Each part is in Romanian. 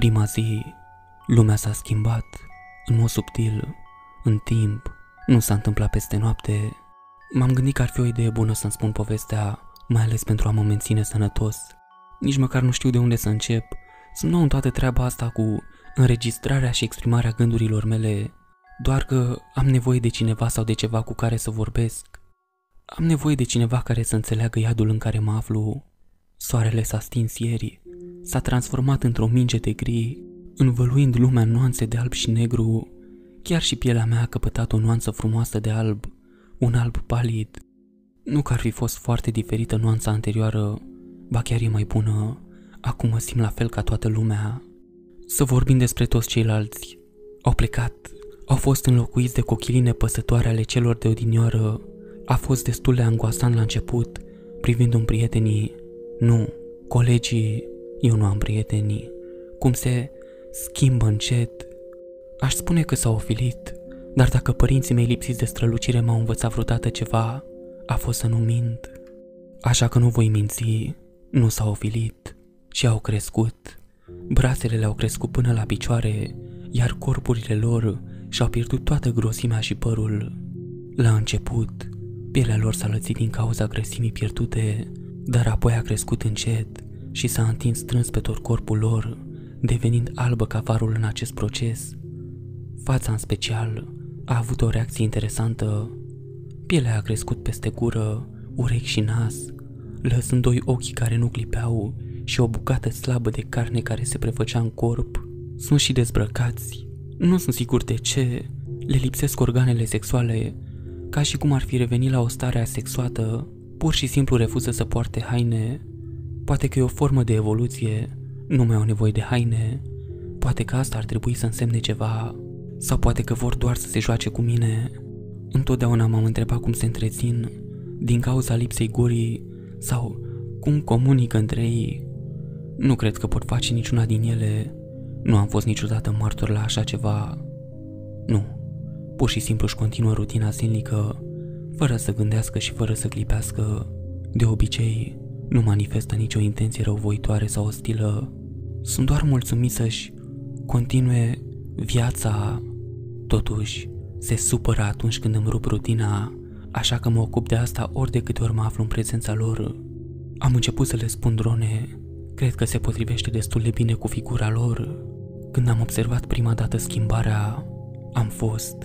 Prima zi, lumea s-a schimbat, în mod subtil, în timp, nu s-a întâmplat peste noapte. M-am gândit că ar fi o idee bună să-mi spun povestea, mai ales pentru a mă menține sănătos. Nici măcar nu știu de unde să încep. Sunt nou în toată treaba asta cu înregistrarea și exprimarea gândurilor mele, doar că am nevoie de cineva sau de ceva cu care să vorbesc. Am nevoie de cineva care să înțeleagă iadul în care mă aflu. Soarele s-a stins ieri, s-a transformat într-o minge de gri, învăluind lumea în nuanțe de alb și negru. Chiar și pielea mea a căpătat o nuanță frumoasă de alb, un alb palid. Nu că ar fi fost foarte diferită nuanța anterioară, ba chiar e mai bună. Acum mă simt la fel ca toată lumea. Să vorbim despre toți ceilalți. Au plecat, au fost înlocuiți de cochiline păsătoare ale celor de odinioară. A fost destul de angoasant la început, privind un prietenii. Nu, colegii, eu nu am prietenii. Cum se schimbă încet. Aș spune că s-au ofilit, dar dacă părinții mei lipsiți de strălucire m-au învățat vreodată ceva, a fost să nu mint. Așa că nu voi minți, nu s-au ofilit și au crescut. Brațele le-au crescut până la picioare, iar corpurile lor și-au pierdut toată grosimea și părul. La început, pielea lor s-a lățit din cauza grăsimii pierdute, dar apoi a crescut încet și s-a întins strâns pe tot corpul lor, devenind albă ca varul în acest proces. Fața în special a avut o reacție interesantă. Pielea a crescut peste gură, urechi și nas, lăsând doi ochi care nu clipeau și o bucată slabă de carne care se prefăcea în corp. Sunt și dezbrăcați. Nu sunt sigur de ce. Le lipsesc organele sexuale, ca și cum ar fi revenit la o stare asexuată. Pur și simplu refuză să poarte haine. Poate că e o formă de evoluție. Nu mai au nevoie de haine. Poate că asta ar trebui să însemne ceva. Sau poate că vor doar să se joace cu mine. Întotdeauna m-am întrebat cum se întrețin, din cauza lipsei gurii sau cum comunică între ei. Nu cred că pot face niciuna din ele. Nu am fost niciodată martor la așa ceva. Nu. Pur și simplu își continuă rutina zilnică, fără să gândească și fără să clipească. De obicei, nu manifestă nicio intenție răuvoitoare sau ostilă. Sunt doar mulțumit să-și continue viața. Totuși, se supără atunci când îmi rup rutina, așa că mă ocup de asta ori de câte ori mă aflu în prezența lor. Am început să le spun drone, cred că se potrivește destul de bine cu figura lor. Când am observat prima dată schimbarea, am fost,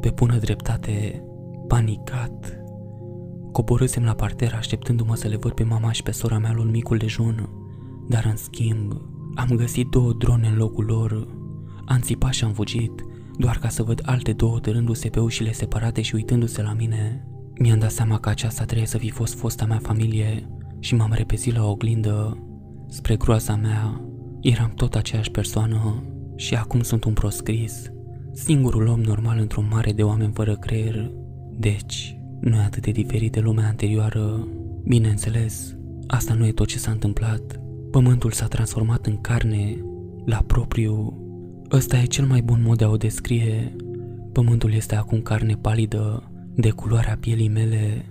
pe bună dreptate, panicat. Coborâsem la parter așteptându-mă să le văd pe mama și pe sora mea luând micul dejun, dar în schimb am găsit două drone în locul lor. Am țipat și am fugit, doar ca să văd alte două târându-se pe ușile separate și uitându-se la mine. Mi-am dat seama că aceasta trebuie să fi fost fosta mea familie și m-am repezit la oglindă. Spre groaza mea, eram tot aceeași persoană și acum sunt un proscris, singurul om normal într-un mare de oameni fără creier. Deci, nu e atât de diferit de lumea anterioară. Bineînțeles, asta nu e tot ce s-a întâmplat. Pământul s-a transformat în carne, la propriu. Ăsta e cel mai bun mod de a o descrie. Pământul este acum carne palidă, de culoarea pielii mele.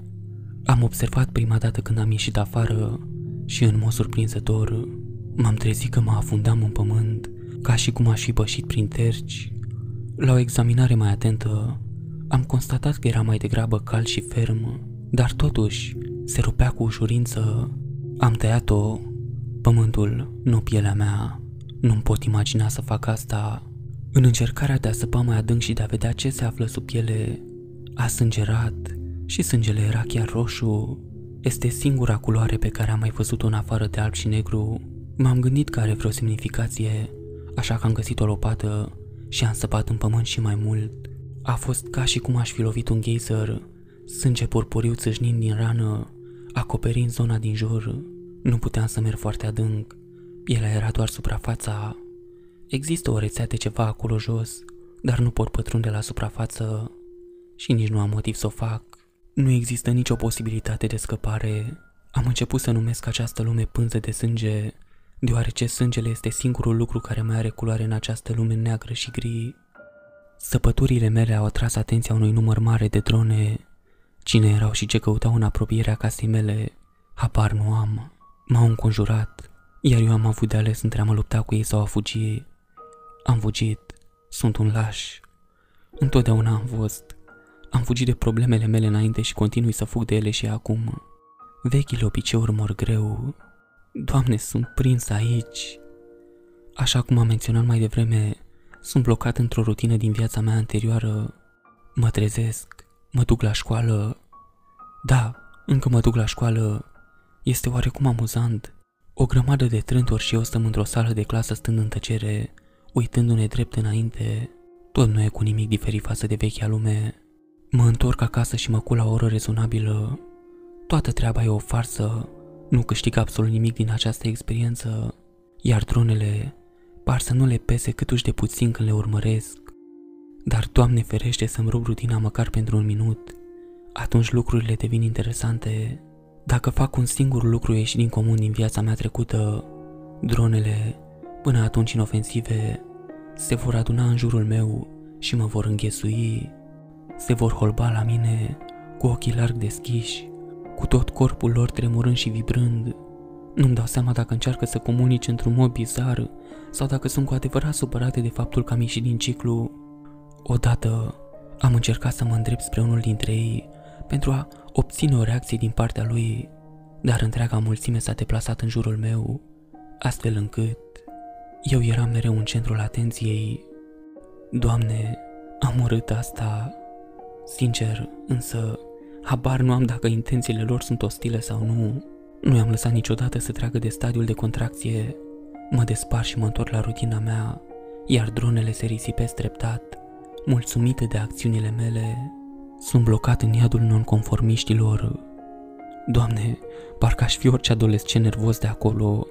Am observat prima dată când am ieșit afară și în mod surprinzător m-am trezit că mă afundam în pământ, ca și cum aș fi pășit prin terci. La o examinare mai atentă, am constatat că era mai degrabă cald și ferm, dar totuși se rupea cu ușurință. Am tăiat-o, pământul, nu pielea mea. Nu-mi pot imagina să fac asta. În încercarea de a săpa mai adânc și de a vedea ce se află sub piele, a sângerat și sângele era chiar roșu. Este singura culoare pe care am mai văzut-o în afară de alb și negru. M-am gândit că are vreo semnificație, așa că am găsit o lopată și am săpat în pământ și mai mult. A fost ca și cum aș fi lovit un geyser, sânge purpuriu țâșnind din rană, acoperind zona din jur. Nu puteam să merg foarte adânc, pielea era doar suprafața. Există o rețea de ceva acolo jos, dar nu pot pătrunde la suprafață și nici nu am motiv să o fac. Nu există nicio posibilitate de scăpare. Am început să numesc această lume pânză de sânge, deoarece sângele este singurul lucru care mai are culoare în această lume neagră și gri. Săpăturile mele au atras atenția unui număr mare de drone. Cine erau și ce căutau în apropierea casei mele, habar nu am. M-au înconjurat, iar eu am avut de ales între a mă lupta cu ei sau a fugi. Am fugit. Sunt un laș. Întotdeauna am fost. Am fugit de problemele mele înainte și continui să fug de ele și acum. Vechile obiceiuri mor greu. Doamne, sunt prins aici. Așa cum am menționat mai devreme, sunt blocat într-o rutină din viața mea anterioară. Mă trezesc, mă duc la școală. Da, încă mă duc la școală. Este oarecum amuzant. O grămadă de trânturi și eu stăm într-o sală de clasă stând în tăcere, uitându-ne drept înainte. Tot nu e cu nimic diferit față de vechea lume. Mă întorc acasă și mă cul la o oră rezonabilă. Toată treaba e o farsă. Nu câștig absolut nimic din această experiență. Iar dronele par să nu le pese câtuși de puțin când le urmăresc. Dar Doamne ferește să-mi rup rutina măcar pentru un minut. Atunci lucrurile devin interesante. Dacă fac un singur lucru ieșit din comun din viața mea trecută, dronele, până atunci inofensive, se vor aduna în jurul meu și mă vor înghesui. Se vor holba la mine cu ochii larg deschiși, cu tot corpul lor tremurând și vibrând. Nu-mi dau seama dacă încearcă să comunice într-un mod bizar sau dacă sunt cu adevărat supărate de faptul că am ieșit din ciclu. Odată am încercat să mă îndrept spre unul dintre ei pentru a obține o reacție din partea lui, dar întreaga mulțime s-a deplasat în jurul meu, astfel încât eu eram mereu în centrul atenției. Doamne, am urât asta. Sincer, însă, habar nu am dacă intențiile lor sunt ostile sau nu. Nu i-am lăsat niciodată să treacă de stadiul de contracție. Mă despar și mă întorc la rutina mea, iar dronele se risipesc treptat, mulțumite de acțiunile mele. Sunt blocat în iadul nonconformiștilor. Doamne, parcă aș fi orice adolescent nervos de acolo.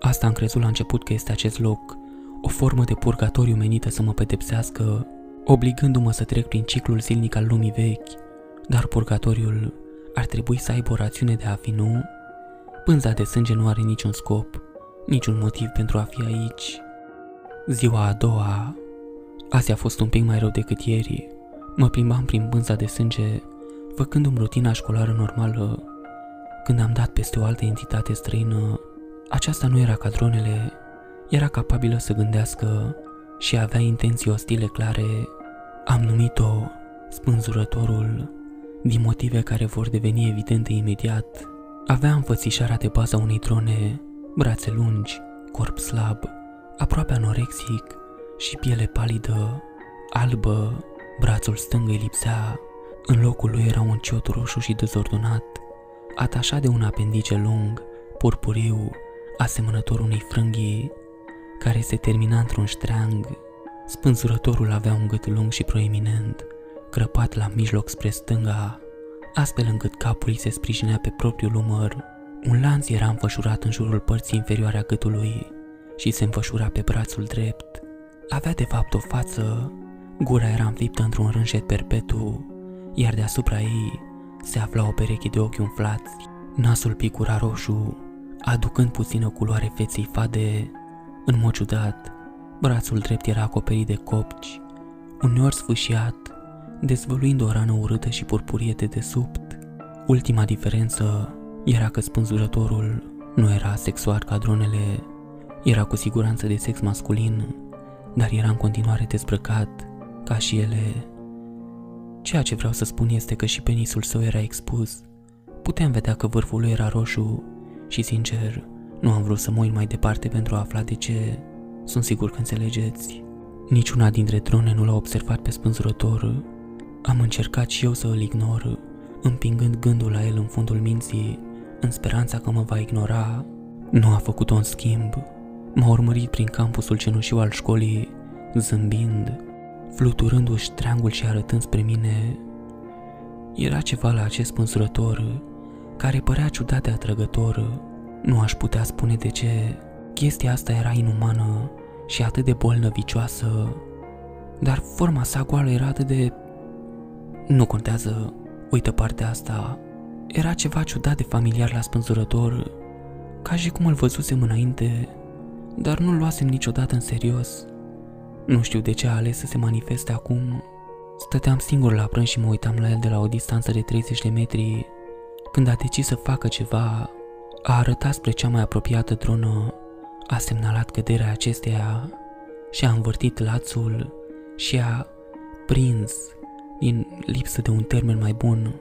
Asta am crezut la început că este acest loc, o formă de purgatoriu menită să mă pedepsească, obligându-mă să trec prin ciclul zilnic al lumii vechi, dar purgatoriul ar trebui să aibă o rațiune de a fi, nu? Pânza de sânge nu are niciun scop, niciun motiv pentru a fi aici. Ziua a doua, azi a fost un pic mai rău decât ieri. Mă plimbam prin pânza de sânge, făcându-mi rutina școlară normală. Când am dat peste o altă entitate străină, aceasta nu era ca dronele, era capabilă să gândească și avea intenții ostile clare. Am numit-o spânzurătorul, din motive care vor deveni evidente imediat. Avea înfățișarea de baza unei drone, brațe lungi, corp slab, aproape anorexic și piele palidă, albă, brațul stâng îi lipsea, în locul lui era un ciot roșu și dezordonat, atașat de un apendice lung, purpuriu, asemănător unei frânghii, care se termina într-un ștreang. Spânzurătorul avea un gât lung și proeminent, crăpat la mijloc spre stânga, astfel încât capul îi se sprijinea pe propriul umăr. Un lanț era înfășurat în jurul părții inferioare a gâtului și se înfășura pe brațul drept. Avea de fapt o față, gura era înfiptă într-un rânșet perpetu, iar deasupra ei se afla o pereche de ochi umflați, nasul picura roșu, aducând puțină culoare feței fade. În mod ciudat, brațul drept era acoperit de copci, uneori sfâșiat, dezvăluind o rană urâtă și purpurie de desubt. Ultima diferență era că spânzurătorul nu era sexual ca dronele, era cu siguranță de sex masculin, dar era în continuare dezbrăcat, ca și ele. Ceea ce vreau să spun este că și penisul său era expus. Puteam vedea că vârful lui era roșu și, sincer, nu am vrut să mă uit mai departe pentru a afla de ce. Sunt sigur că înțelegeți. Niciuna dintre drone nu l-a observat pe spânzurător. Am încercat și eu să îl ignor, împingând gândul la el în fundul minții, în speranța că mă va ignora. Nu a făcut-o în schimb. M-a urmărit prin campusul cenușiu al școlii, zâmbind, fluturându-și treangul și arătând spre mine. Era ceva la acest spânzurător care părea ciudat de atrăgător. Nu aș putea spune de ce. Chestia asta era inumană și atât de bolnăvicioasă, dar forma sa goală era atât de... Nu contează, uită partea asta. Era ceva ciudat de familiar la spânzurător, ca și cum îl văzusem înainte, dar nu-l luasem niciodată în serios. Nu știu de ce a ales să se manifeste acum. Stăteam singur la prânz și mă uitam la el de la o distanță de 30 de metri când a decis să facă ceva, a arătat spre cea mai apropiată dronă, a semnalat căderea acesteia și a învârtit lațul și a prins, din lipsă de un termen mai bun,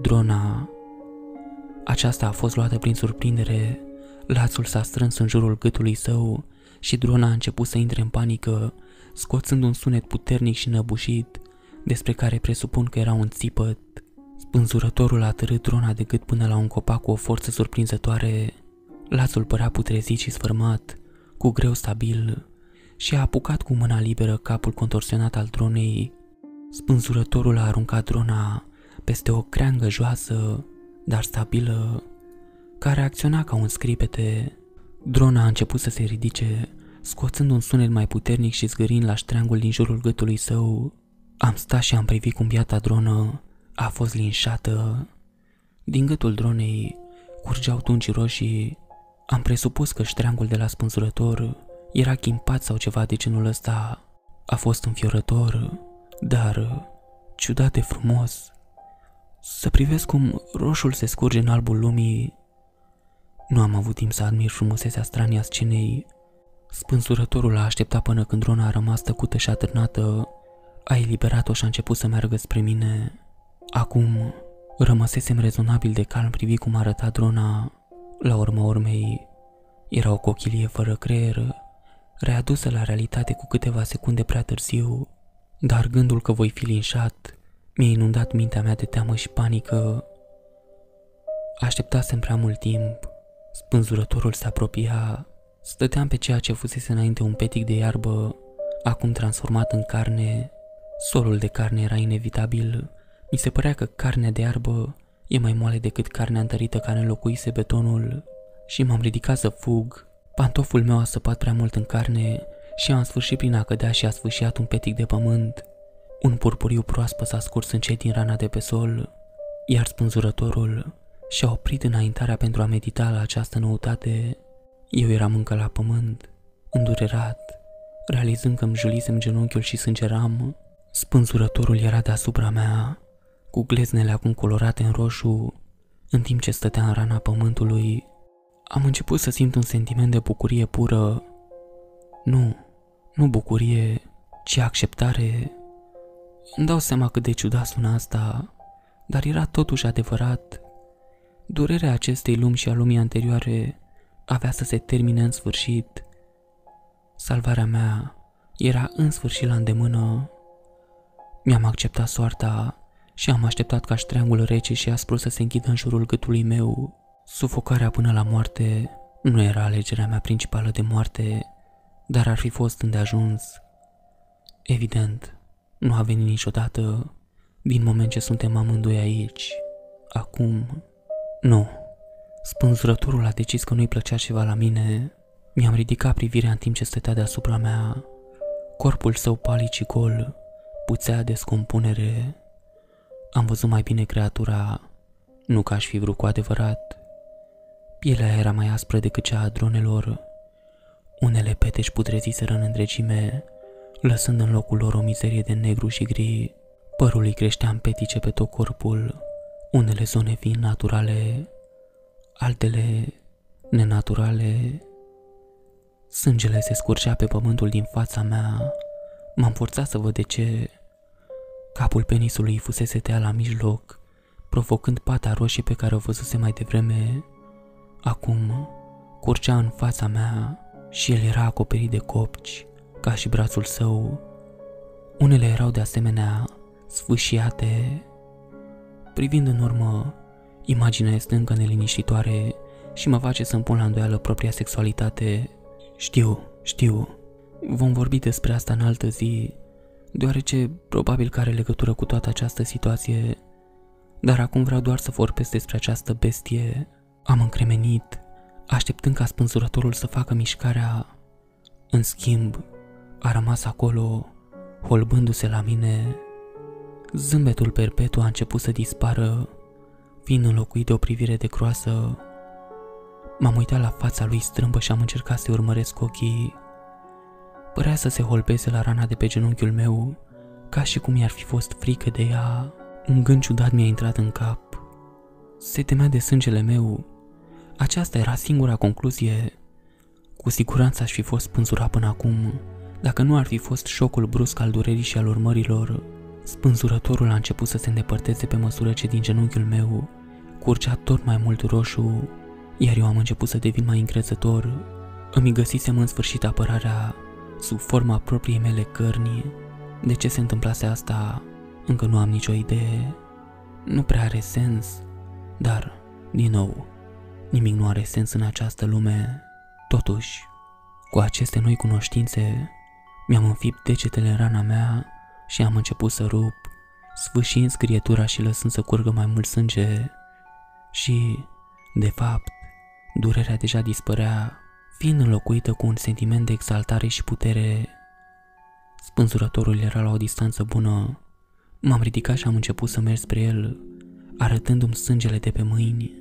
drona. Aceasta a fost luată prin surprindere, lațul s-a strâns în jurul gâtului său și drona a început să intre în panică, scoțând un sunet puternic și năbușit, despre care presupun că era un țipăt. Spânzurătorul a târât drona de gât până la un copac cu o forță surprinzătoare. Lațul părea putrezit și sfârmat, cu greu stabil, și a apucat cu mâna liberă capul contorsionat al dronei. Spânzurătorul a aruncat drona peste o creangă joasă, dar stabilă, care acționa ca un scripete. Drona a început să se ridice, scoțând un sunet mai puternic și zgârind la ștreangul din jurul gâtului său. Am stat și am privit cum biata dronă a fost linșată. Din gâtul dronei curgeau tunci roșii. Am presupus că ștreangul de la spânzurător era chimpat sau ceva de genul ăsta. A fost înfiorător, dar ciudat de frumos. Să privesc cum roșul se scurge în albul lumii. Nu am avut timp să admir frumusețea stranii a scenei. Spânzurătorul a așteptat până când drona a rămas tăcută și atârnată. A eliberat-o și a început să meargă spre mine. Acum rămăsesem rezonabil de calm privi cum arăta drona. La urma urmei, era o cochilie fără creier, readusă la realitate cu câteva secunde prea târziu, dar gândul că voi fi linșat mi-a inundat mintea mea de teamă și panică. Așteptasem prea mult timp. Spânzurătorul se apropia. Stăteam pe ceea ce fusese înainte un petic de iarbă, acum transformat în carne. Solul de carne era inevitabil. Mi se părea că carnea de iarbă e mai moale decât carnea întărită care înlocuise betonul și m-am ridicat să fug. Pantoful meu a săpat prea mult în carne și am sfârșit prin a cădea și a sfâșiat un petic de pământ. Un purpuriu proaspăt s-a scurs încet din rana de pe sol, iar spânzurătorul și-a oprit înaintarea pentru a medita la această noutate. Eu eram încă la pământ, îndurerat, realizând că îmi julisem genunchiul și sângeram. Spânzurătorul era deasupra mea, cu gleznele acum colorate în roșu, în timp ce stătea în rana pământului. Am început să simt un sentiment de bucurie pură. Nu, nu bucurie, ci acceptare. Îmi dau seama cât de ciudat sună asta, dar era totuși adevărat. Durerea acestei lumi și a lumii anterioare avea să se termine în sfârșit. Salvarea mea era în sfârșit la îndemână. Mi-am acceptat soarta și am așteptat ca ștreangul rece și aspru să se închidă în jurul gâtului meu. Sufocarea până la moarte nu era alegerea mea principală de moarte, dar ar fi fost îndeajuns. Evident, nu a venit niciodată din moment ce suntem amândoi aici. Acum, nu. Spânzurătorul a decis că nu-i plăcea ceva la mine. Mi-am ridicat privirea în timp ce stătea deasupra mea. Corpul său palid și gol puțea descompunere. Am văzut mai bine creatura, nu că aș fi vrut cu adevărat. Pielea era mai aspră decât cea a dronelor. Unele peteci putreziseră în întregime, lăsând în locul lor o mizerie de negru și gri. Părul îi creștea în petice pe tot corpul, unele zone fiind naturale, altele nenaturale. Sângele se scurgea pe pământul din fața mea. M-am forțat să văd de ce. Capul penisului fusese tea la mijloc, provocând pata roșie pe care o văzuse mai devreme. Acum curgea în fața mea și el era acoperit de copci, ca și brațul său. Unele erau de asemenea sfâșiate. Privind în urmă, imaginea este încă neliniștitoare și mă face să-mi pun la îndoială propria sexualitate. Știu, știu, vom vorbi despre asta în altă zi, deoarece probabil că are legătură cu toată această situație, dar acum vreau doar să vorbesc despre această bestie. Am încremenit, așteptând ca spânzurătorul să facă mișcarea. În schimb, a rămas acolo, holbându-se la mine. Zâmbetul perpetu a început să dispară, fiind înlocuit de o privire de croasă. M-am uitat la fața lui strâmbă și am încercat să urmăresc ochii. Părea să se holbeze la rana de pe genunchiul meu, ca și cum i-ar fi fost frică de ea. Un gând ciudat mi-a intrat în cap. Se temea de sângele meu. Aceasta era singura concluzie. Cu siguranță aș fi fost pânzurat până acum, Dacă nu ar fi fost șocul brusc al durerii și al urmărilor, spânzurătorul a început să se îndepărteze pe măsură ce din genunchiul meu curgea tot mai mult roșu, iar eu am început să devin mai încrezător. Îmi găsisem în sfârșit apărarea sub forma propriei mele cărni. De ce se întâmplase asta, încă nu am nicio idee. Nu prea are sens, dar, din nou, nimic nu are sens în această lume. Totuși, cu aceste noi cunoștințe, mi-am înfipt degetele în rana mea și am început să rup, sfâșind scrietura și lăsând să curgă mai mult sânge. Și, de fapt, durerea deja dispărea, fiind înlocuită cu un sentiment de exaltare și putere. Spânzurătorul era la o distanță bună. M-am ridicat și am început să merg spre el, arătându-mi sângele de pe mâini.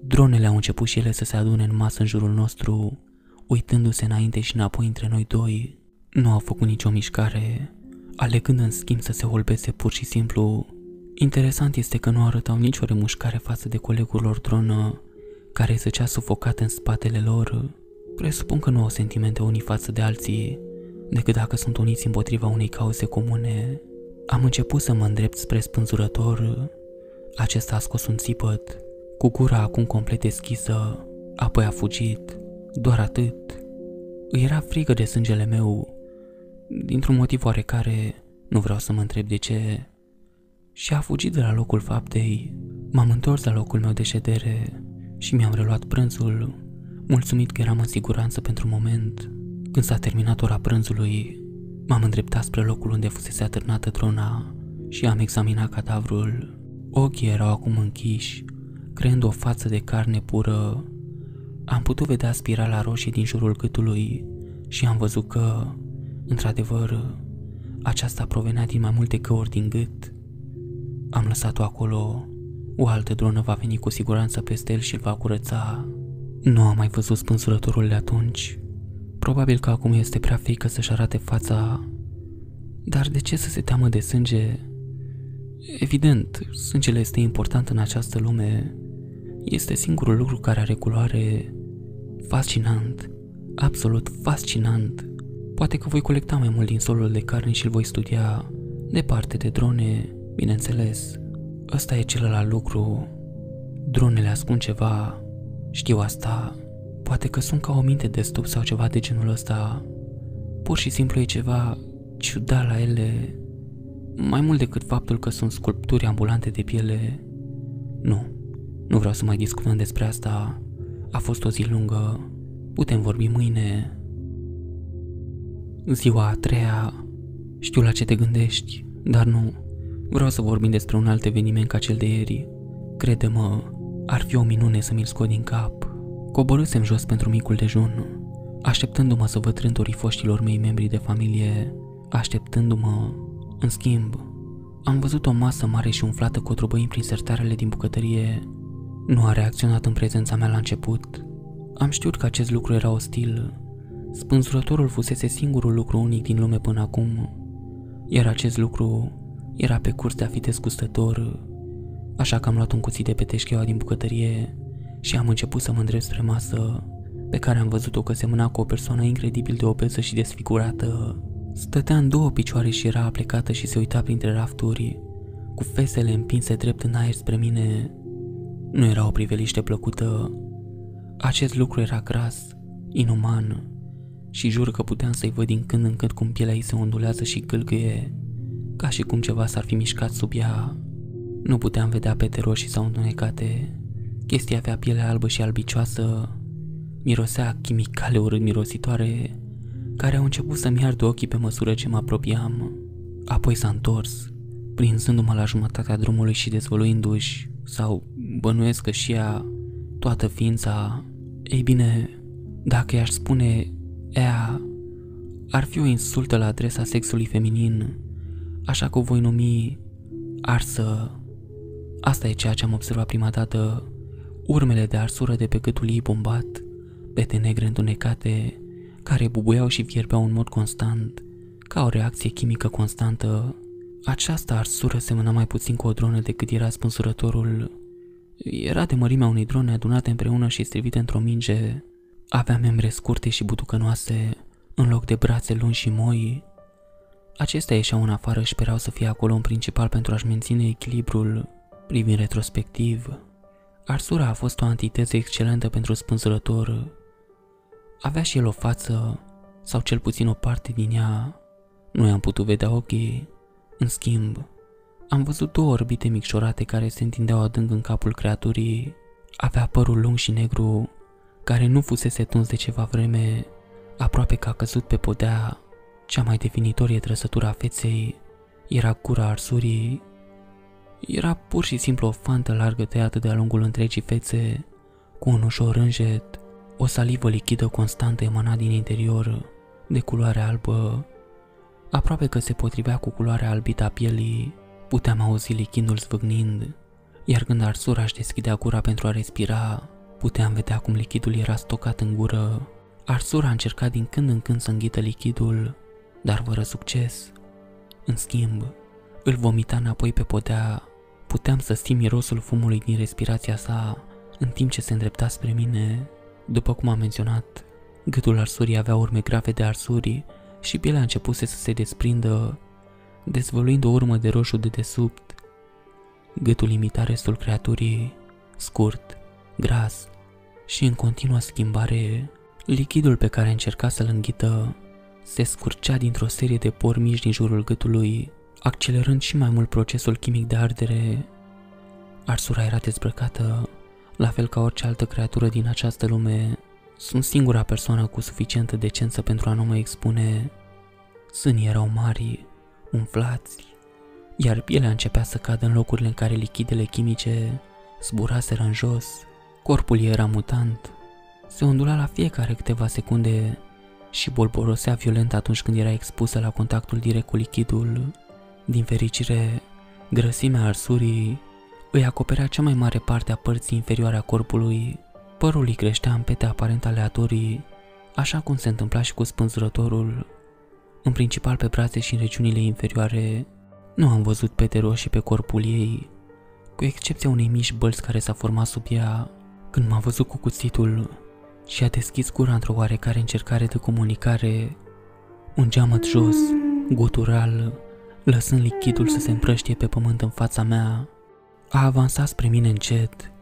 Dronele au început și ele să se adune în masă în jurul nostru, uitându-se înainte și înapoi între noi doi. Nu au făcut nicio mișcare, alegând în schimb să se holbeze pur și simplu. Interesant este că nu arătau nicio remușcare față de colegul lor dronă, care zăcea sufocat în spatele lor. Presupun că nu au sentimente unii față de alții, decât dacă sunt uniți împotriva unei cauze comune. Am început să mă îndrept spre spânzurător. Acesta a scos un țipăt, cu gura acum complet deschisă, apoi a fugit. Doar atât. Îi era frică de sângele meu. Dintr-un motiv oarecare, nu vreau să mă întreb de ce. Și a fugit de la locul faptei. M-am întors la locul meu de ședere și mi-am reluat prânzul, mulțumit că eram în siguranță pentru moment. Când s-a terminat ora prânzului, m-am îndreptat spre locul unde fusese atârnată trona și am examinat cadavrul. Ochii erau acum închiși, creând o față de carne pură am putut vedea spirala roșie din jurul gâtului și am văzut că, într-adevăr, aceasta provenea din mai multe căuri din gât. Am lăsat-o acolo, o altă dronă va veni cu siguranță peste el și îl va curăța. Nu am mai văzut spânzurătorul de atunci. Probabil că acum este prea frică să-și arate fața. Dar de ce să se teamă de sânge? Evident, sângele este important în această lume. Este singurul lucru care are culoare Fascinant, absolut fascinant. Poate că voi colecta mai mult din solul de carne și îl voi studia departe de drone, bineînțeles. Ăsta e celălalt lucru. Dronele ascund ceva, știu asta. Poate că sunt ca o minte de stup sau ceva de genul ăsta. Pur și simplu e ceva ciudat la ele. Mai mult decât faptul că sunt sculpturi ambulante de piele. Nu, nu vreau să mai discutăm despre asta. A fost o zi lungă. Putem vorbi mâine. Ziua a treia. Știu la ce te gândești, dar nu. Vreau să vorbim despre un alt eveniment ca cel de ieri. Crede-mă, ar fi o minune să mi-l scot din cap. Coborâsem jos pentru micul dejun, așteptându-mă să văd rândurii foștilor mei membri de familie, așteptându-mă. În schimb, am văzut o masă mare și umflată cu otrobăini prin sertarele din bucătărie nu a reacționat în prezența mea la început. Am știut că acest lucru era ostil. Spânzurătorul fusese singurul lucru unic din lume până acum, iar acest lucru era pe curs de a fi dezgustător, așa că am luat un cuțit de pe teșcheaua din bucătărie și am început să mă îndrept spre masă, pe care am văzut-o că semăna cu o persoană incredibil de obeză și desfigurată. Stătea în două picioare și era aplecată și se uita printre rafturi, cu fesele împinse drept în aer spre mine, nu era o priveliște plăcută. Acest lucru era gras, inuman și jur că puteam să-i văd din când în când cum pielea ei se ondulează și gâlgâie, ca și cum ceva s-ar fi mișcat sub ea. Nu puteam vedea pete roșii sau întunecate. Chestia avea pielea albă și albicioasă, mirosea chimicale urât mirositoare, care au început să-mi ardă ochii pe măsură ce mă apropiam. Apoi s-a întors, prinzându-mă la jumătatea drumului și dezvăluindu-și sau bănuiesc că și ea, toată ființa, ei bine, dacă i-aș spune ea, ar fi o insultă la adresa sexului feminin, așa că o voi numi arsă. Asta e ceea ce am observat prima dată, urmele de arsură de pe gâtul ei bombat, pete negre întunecate, care bubuiau și fierbeau în mod constant, ca o reacție chimică constantă această arsură semăna mai puțin cu o dronă decât era spânsurătorul. Era de mărimea unei drone adunate împreună și strivite într-o minge. Avea membre scurte și butucănoase, în loc de brațe lungi și moi. Acestea ieșeau în afară și spereau să fie acolo în principal pentru a-și menține echilibrul privind retrospectiv. Arsura a fost o antiteză excelentă pentru spânzurător. Avea și el o față, sau cel puțin o parte din ea. Nu i-am putut vedea ochii. În schimb, am văzut două orbite micșorate care se întindeau adânc în capul creaturii. Avea părul lung și negru, care nu fusese tuns de ceva vreme, aproape că a căzut pe podea. Cea mai definitorie trăsătură a feței era cura arsurii. Era pur și simplu o fantă largă tăiată de-a lungul întregii fețe, cu un ușor rânjet, o salivă lichidă constantă emana din interior, de culoare albă. Aproape că se potrivea cu culoarea albită a pielii, puteam auzi lichidul zvâgnind, iar când arsura își deschidea gura pentru a respira, puteam vedea cum lichidul era stocat în gură. Arsura a încercat din când în când să înghită lichidul, dar fără succes. În schimb, îl vomita înapoi pe podea, puteam să simt mirosul fumului din respirația sa în timp ce se îndrepta spre mine. După cum am menționat, gâtul arsurii avea urme grave de arsuri și pielea începuse să se desprindă, dezvăluind o urmă de roșu de desubt. Gâtul imita restul creaturii, scurt, gras și în continuă schimbare. Lichidul pe care încerca să-l înghită se scurcea dintr-o serie de pori mici din jurul gâtului, accelerând și mai mult procesul chimic de ardere. Arsura era dezbrăcată, la fel ca orice altă creatură din această lume. Sunt singura persoană cu suficientă decență pentru a nu mă expune. Sânii erau mari, umflați, iar pielea începea să cadă în locurile în care lichidele chimice zburaseră în jos. Corpul ei era mutant, se ondula la fiecare câteva secunde și bolborosea violent atunci când era expusă la contactul direct cu lichidul. Din fericire, grăsimea arsurii îi acoperea cea mai mare parte a părții inferioare a corpului. Părul îi creștea în pete aparent aleatorii, așa cum se întâmpla și cu spânzurătorul. În principal pe brațe și în regiunile inferioare, nu am văzut pete roșii pe corpul ei, cu excepția unei mici bălți care s-a format sub ea. Când m-a văzut cu cuțitul, și a deschis gura într-o oarecare încercare de comunicare. Un geamăt jos, gutural, lăsând lichidul să se împrăștie pe pământ în fața mea. A avansat spre mine încet.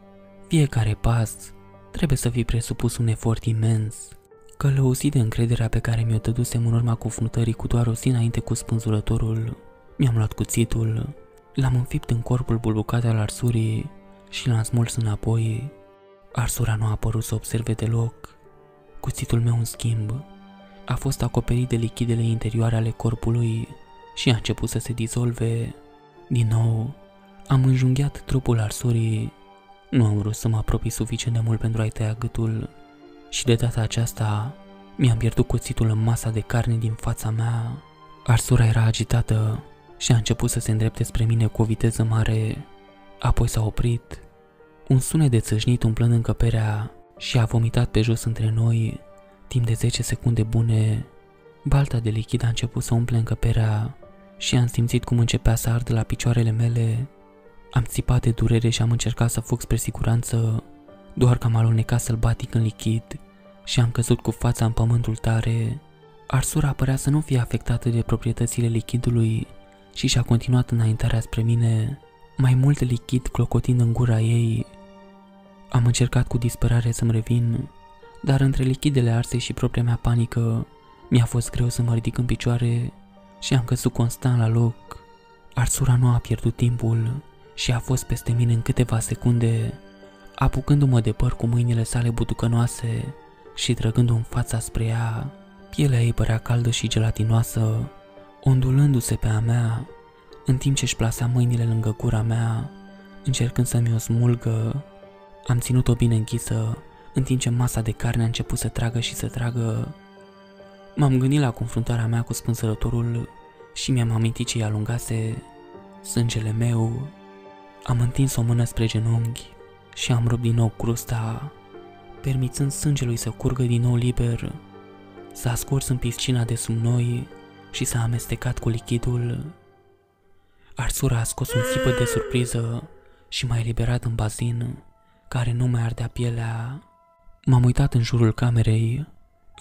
Fiecare pas trebuie să fi presupus un efort imens. Călăuzit de încrederea pe care mi-o dădusem în urma confruntării cu doar o zi înainte cu spânzurătorul, mi-am luat cuțitul, l-am înfipt în corpul bulbucat al arsurii și l-am smuls înapoi Arsura nu a părut să observe deloc. Cuțitul meu, în schimb, a fost acoperit de lichidele interioare ale corpului și a început să se dizolve. Din nou, am înjunghiat trupul arsurii. Nu am vrut să mă apropii suficient de mult pentru a-i tăia gâtul și de data aceasta mi-am pierdut cuțitul în masa de carne din fața mea. Arsura era agitată și a început să se îndrepte spre mine cu o viteză mare. Apoi s-a oprit un sunet de țâșnit umplând încăperea și a vomitat pe jos între noi timp de 10 secunde bune. Balta de lichid a început să umple încăperea și am simțit cum începea să ardă la picioarele mele. Am țipat de durere și am încercat să fug spre siguranță, doar că am alunecat sălbatic în lichid și am căzut cu fața în pământul tare. Arsura părea să nu fie afectată de proprietățile lichidului și și-a continuat înaintarea spre mine, mai mult lichid clocotind în gura ei am încercat cu disperare să-mi revin, dar între lichidele arse și propria mea panică, mi-a fost greu să mă ridic în picioare și am căzut constant la loc. Arsura nu a pierdut timpul și a fost peste mine în câteva secunde, apucându-mă de păr cu mâinile sale butucănoase și trăgându în fața spre ea. Pielea ei părea caldă și gelatinoasă, ondulându-se pe a mea, în timp ce își plasa mâinile lângă gura mea, încercând să-mi o smulgă am ținut-o bine închisă, în timp ce masa de carne a început să tragă și să tragă. M-am gândit la confruntarea mea cu spânzărătorul și mi-am amintit ce i alungase sângele meu. Am întins o mână spre genunchi și am rupt din nou crusta, permițând sângelui să curgă din nou liber. S-a scurs în piscina de sub noi și s-a amestecat cu lichidul. Arsura a scos un țipă de surpriză și m-a eliberat în bazin care nu mai ardea pielea. M-am uitat în jurul camerei,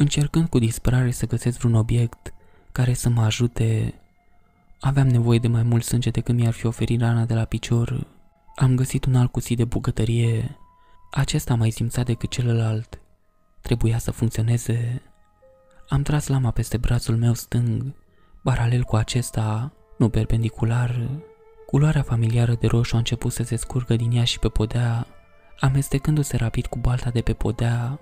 Încercând cu disperare să găsesc vreun obiect care să mă ajute, aveam nevoie de mai mult sânge decât mi-ar fi oferit rana de la picior. Am găsit un alt cuțit de bucătărie. Acesta mai simțea decât celălalt. Trebuia să funcționeze. Am tras lama peste brațul meu stâng, paralel cu acesta, nu perpendicular. Culoarea familiară de roșu a început să se scurgă din ea și pe podea, amestecându-se rapid cu balta de pe podea,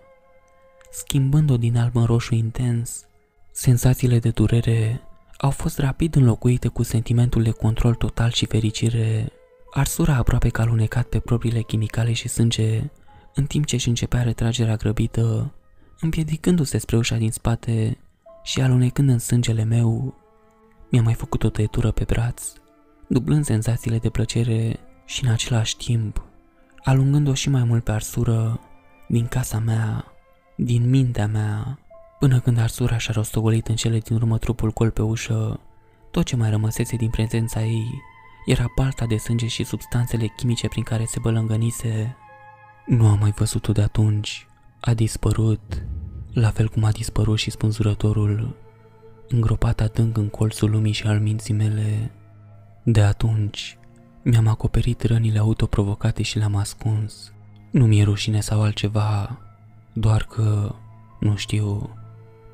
schimbând-o din alb în roșu intens. Senzațiile de durere au fost rapid înlocuite cu sentimentul de control total și fericire. Arsura aproape că alunecat pe propriile chimicale și sânge, în timp ce își începea retragerea grăbită, împiedicându-se spre ușa din spate și alunecând în sângele meu. Mi-a mai făcut o tăietură pe braț, dublând senzațiile de plăcere și în același timp, alungând-o și mai mult pe arsură, din casa mea, din mintea mea, până când arsura și-a rostogolit în cele din urmă trupul col pe ușă, tot ce mai rămăsese din prezența ei era palta de sânge și substanțele chimice prin care se bălângănise. Nu am mai văzut-o de atunci. A dispărut, la fel cum a dispărut și spânzurătorul, îngropat adânc în colțul lumii și al minții mele. De atunci, mi-am acoperit rănile autoprovocate și le-am ascuns. Nu mi-e rușine sau altceva, doar că, nu știu,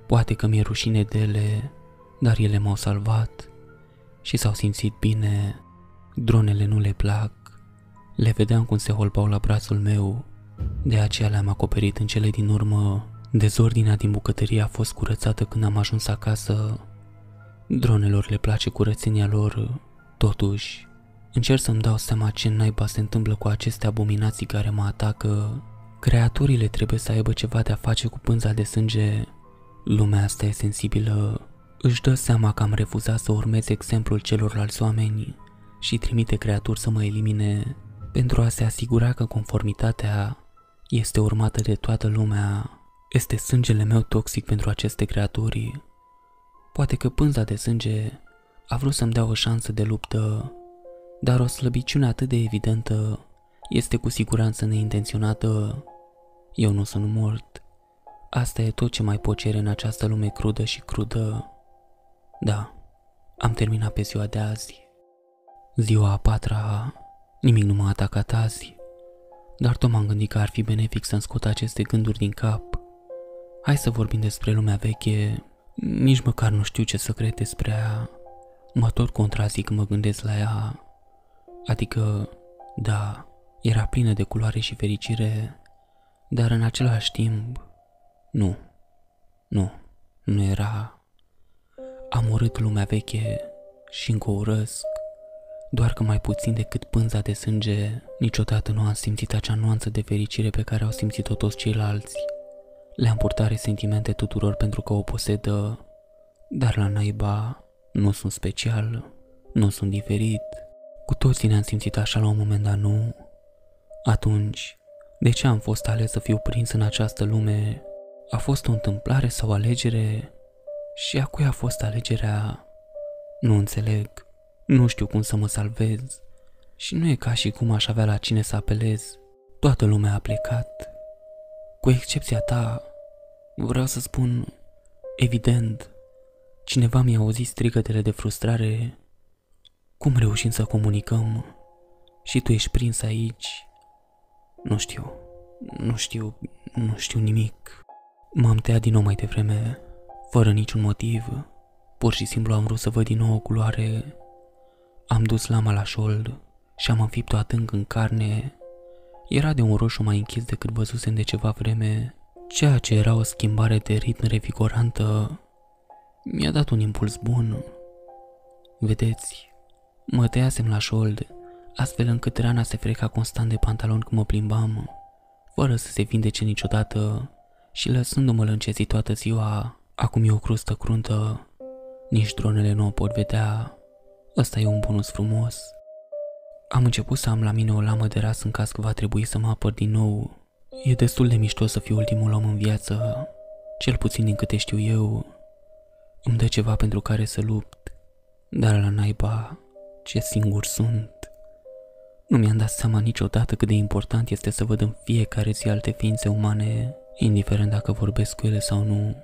poate că mi-e rușine de ele, dar ele m-au salvat și s-au simțit bine. Dronele nu le plac. Le vedeam cum se holbau la brațul meu, de aceea le-am acoperit în cele din urmă. Dezordinea din bucătărie a fost curățată când am ajuns acasă. Dronelor le place curățenia lor, totuși. Încerc să-mi dau seama ce naiba se întâmplă cu aceste abominații care mă atacă. Creaturile trebuie să aibă ceva de a face cu pânza de sânge. Lumea asta e sensibilă. Își dă seama că am refuzat să urmez exemplul celorlalți oameni și trimite creaturi să mă elimine pentru a se asigura că conformitatea este urmată de toată lumea. Este sângele meu toxic pentru aceste creaturi. Poate că pânza de sânge a vrut să-mi dea o șansă de luptă, dar o slăbiciune atât de evidentă este cu siguranță neintenționată. Eu nu sunt mort. Asta e tot ce mai pot cere în această lume crudă și crudă. Da, am terminat pe ziua de azi. Ziua a patra, nimic nu m-a atacat azi, dar tot m-am gândit că ar fi benefic să-mi scot aceste gânduri din cap. Hai să vorbim despre lumea veche, nici măcar nu știu ce să cred despre ea. Mă tot contrazic când mă gândesc la ea. Adică, da, era plină de culoare și fericire, dar în același timp, nu, nu, nu era. Am urât lumea veche și încă o urăsc. Doar că mai puțin decât pânza de sânge, niciodată nu am simțit acea nuanță de fericire pe care au simțit-o toți ceilalți. Le-am purtat resentimente tuturor pentru că o posedă, dar la naiba nu sunt special, nu sunt diferit. Cu toții ne-am simțit așa la un moment dat, nu? Atunci, de ce am fost ales să fiu prins în această lume? A fost o întâmplare sau o alegere? Și a cui a fost alegerea? Nu înțeleg. Nu știu cum să mă salvez și nu e ca și cum aș avea la cine să apelez. Toată lumea a plecat. Cu excepția ta, vreau să spun, evident, cineva mi-a auzit strigătele de frustrare. Cum reușim să comunicăm? Și tu ești prins aici? Nu știu, nu știu, nu știu nimic. M-am tăiat din nou mai devreme, fără niciun motiv. Pur și simplu am vrut să văd din nou o culoare am dus lama la șold și am înfipt-o adânc în carne. Era de un roșu mai închis decât văzusem de ceva vreme, ceea ce era o schimbare de ritm revigorantă. Mi-a dat un impuls bun. Vedeți, mă tăiasem la șold, astfel încât rana se freca constant de pantalon când mă plimbam, fără să se vindece niciodată și lăsându-mă lâncezi toată ziua, acum e o crustă cruntă, nici dronele nu o pot vedea. Ăsta e un bonus frumos. Am început să am la mine o lamă de ras în caz că va trebui să mă apăr din nou. E destul de mișto să fiu ultimul om în viață, cel puțin din câte știu eu. Îmi dă ceva pentru care să lupt, dar la naiba, ce singur sunt. Nu mi-am dat seama niciodată cât de important este să văd în fiecare zi alte ființe umane, indiferent dacă vorbesc cu ele sau nu.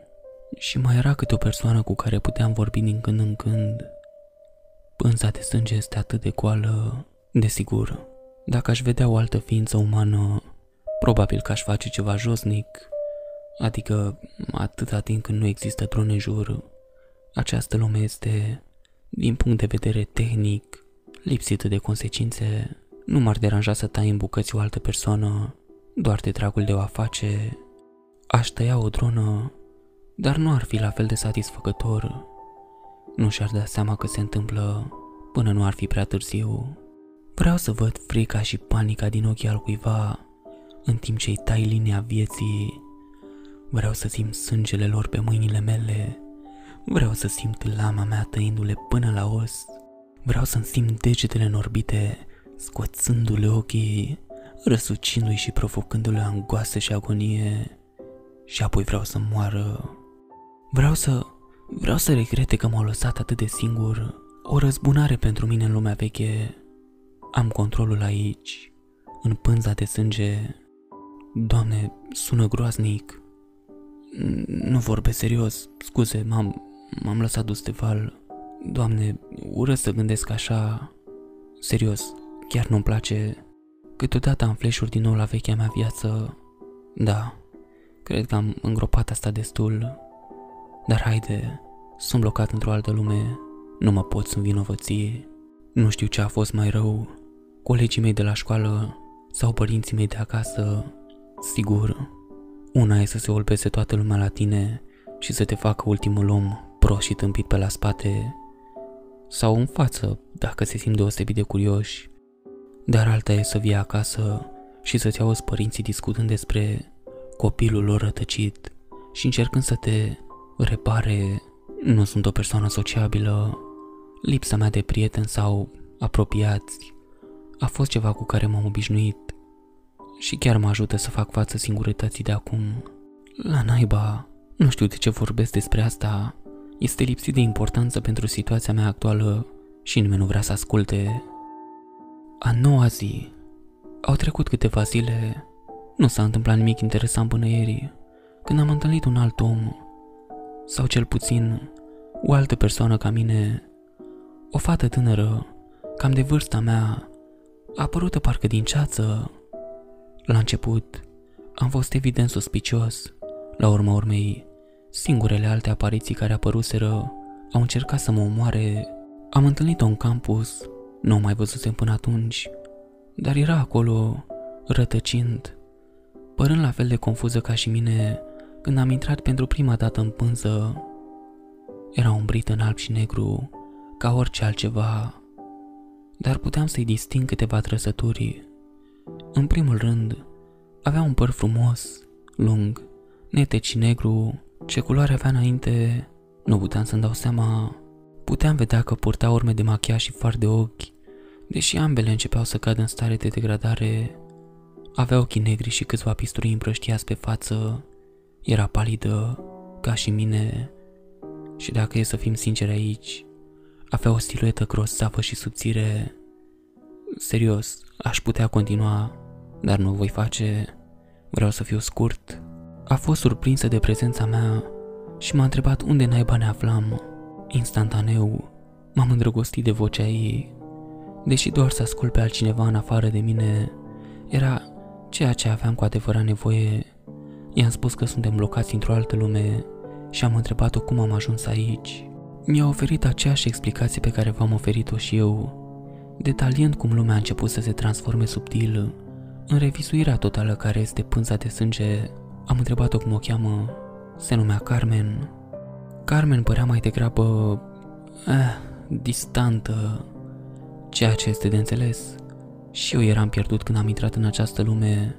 Și mai era câte o persoană cu care puteam vorbi din când în când. Pânza de sânge este atât de goală, desigur. Dacă aș vedea o altă ființă umană, probabil că aș face ceva josnic, adică atâta timp când nu există drone în jur. Această lume este, din punct de vedere tehnic, lipsită de consecințe. Nu m-ar deranja să tai în bucăți o altă persoană, doar de dragul de o a face. Aș tăia o dronă, dar nu ar fi la fel de satisfăcător. Nu și-ar da seama că se întâmplă până nu ar fi prea târziu. Vreau să văd frica și panica din ochii al cuiva în timp ce îi tai linia vieții. Vreau să simt sângele lor pe mâinile mele. Vreau să simt lama mea tăindu-le până la os. Vreau să-mi simt degetele norbite, scoțându-le ochii, răsucindu-i și provocându-le angoasă și agonie. Și apoi vreau să moară. Vreau să... Vreau să regrete că m-au lăsat atât de singur. O răzbunare pentru mine în lumea veche. Am controlul aici, în pânza de sânge. Doamne, sună groaznic. Nu vorbesc serios, scuze, m-am, m-am lăsat dus de val. Doamne, ură să gândesc așa. Serios, chiar nu-mi place. Câteodată am flash din nou la vechea mea viață. Da, cred că am îngropat asta destul. Dar haide, sunt blocat într-o altă lume, nu mă pot învinovăți. Nu știu ce a fost mai rău, colegii mei de la școală sau părinții mei de acasă. Sigur, una e să se olbeze toată lumea la tine și să te facă ultimul om prost și tâmpit pe la spate sau în față dacă se simt deosebit de curioși. Dar alta e să vii acasă și să-ți auzi părinții discutând despre copilul lor rătăcit și încercând să te repare. Nu sunt o persoană sociabilă. Lipsa mea de prieteni sau apropiați a fost ceva cu care m-am obișnuit și chiar mă ajută să fac față singurătății de acum. La naiba, nu știu de ce vorbesc despre asta, este lipsit de importanță pentru situația mea actuală și nimeni nu vrea să asculte. A noua zi, au trecut câteva zile, nu s-a întâmplat nimic interesant până ieri, când am întâlnit un alt om, sau cel puțin o altă persoană ca mine, o fată tânără, cam de vârsta mea, apărută parcă din ceață. La început, am fost evident suspicios. La urma urmei, singurele alte apariții care apăruseră au încercat să mă omoare. Am întâlnit-o în campus, nu o mai văzusem până atunci, dar era acolo, rătăcind, părând la fel de confuză ca și mine când am intrat pentru prima dată în pânză. Era umbrit în alb și negru, ca orice altceva, dar puteam să-i disting câteva trăsături. În primul rând, avea un păr frumos, lung, neteci și negru, ce culoare avea înainte, nu puteam să-mi dau seama. Puteam vedea că purta urme de machiaj și far de ochi, deși ambele începeau să cadă în stare de degradare. Avea ochii negri și câțiva pisturi împrăștiați pe față. Era palidă, ca și mine. Și dacă e să fim sinceri aici, avea o siluetă grosavă și subțire. Serios, aș putea continua, dar nu o voi face. Vreau să fiu scurt. A fost surprinsă de prezența mea și m-a întrebat unde naiba ne aflam. Instantaneu, m-am îndrăgostit de vocea ei. Deși doar să ascult pe altcineva în afară de mine, era ceea ce aveam cu adevărat nevoie. I-am spus că suntem blocați într-o altă lume și am întrebat-o cum am ajuns aici. Mi-a oferit aceeași explicație pe care v-am oferit-o și eu, detaliind cum lumea a început să se transforme subtil. În revizuirea totală care este pânza de sânge, am întrebat-o cum o cheamă. Se numea Carmen. Carmen părea mai degrabă... Eh, distantă, ceea ce este de înțeles. Și eu eram pierdut când am intrat în această lume.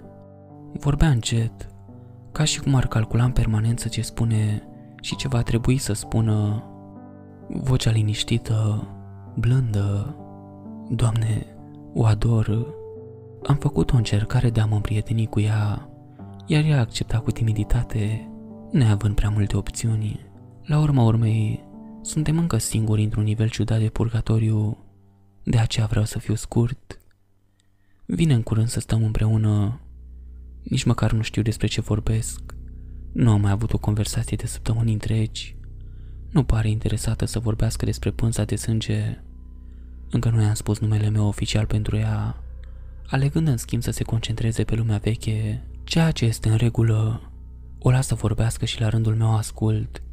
Vorbea încet, ca și cum ar calcula în permanență ce spune și ce va trebui să spună vocea liniștită, blândă. Doamne, o ador. Am făcut o încercare de a mă împrieteni cu ea, iar ea accepta cu timiditate, neavând prea multe opțiuni. La urma urmei, suntem încă singuri într-un nivel ciudat de purgatoriu, de aceea vreau să fiu scurt. Vine în curând să stăm împreună, nici măcar nu știu despre ce vorbesc. Nu am mai avut o conversație de săptămâni întregi. Nu pare interesată să vorbească despre pânza de sânge. Încă nu i-am spus numele meu oficial pentru ea, alegând în schimb să se concentreze pe lumea veche, ceea ce este în regulă. O las să vorbească și la rândul meu ascult.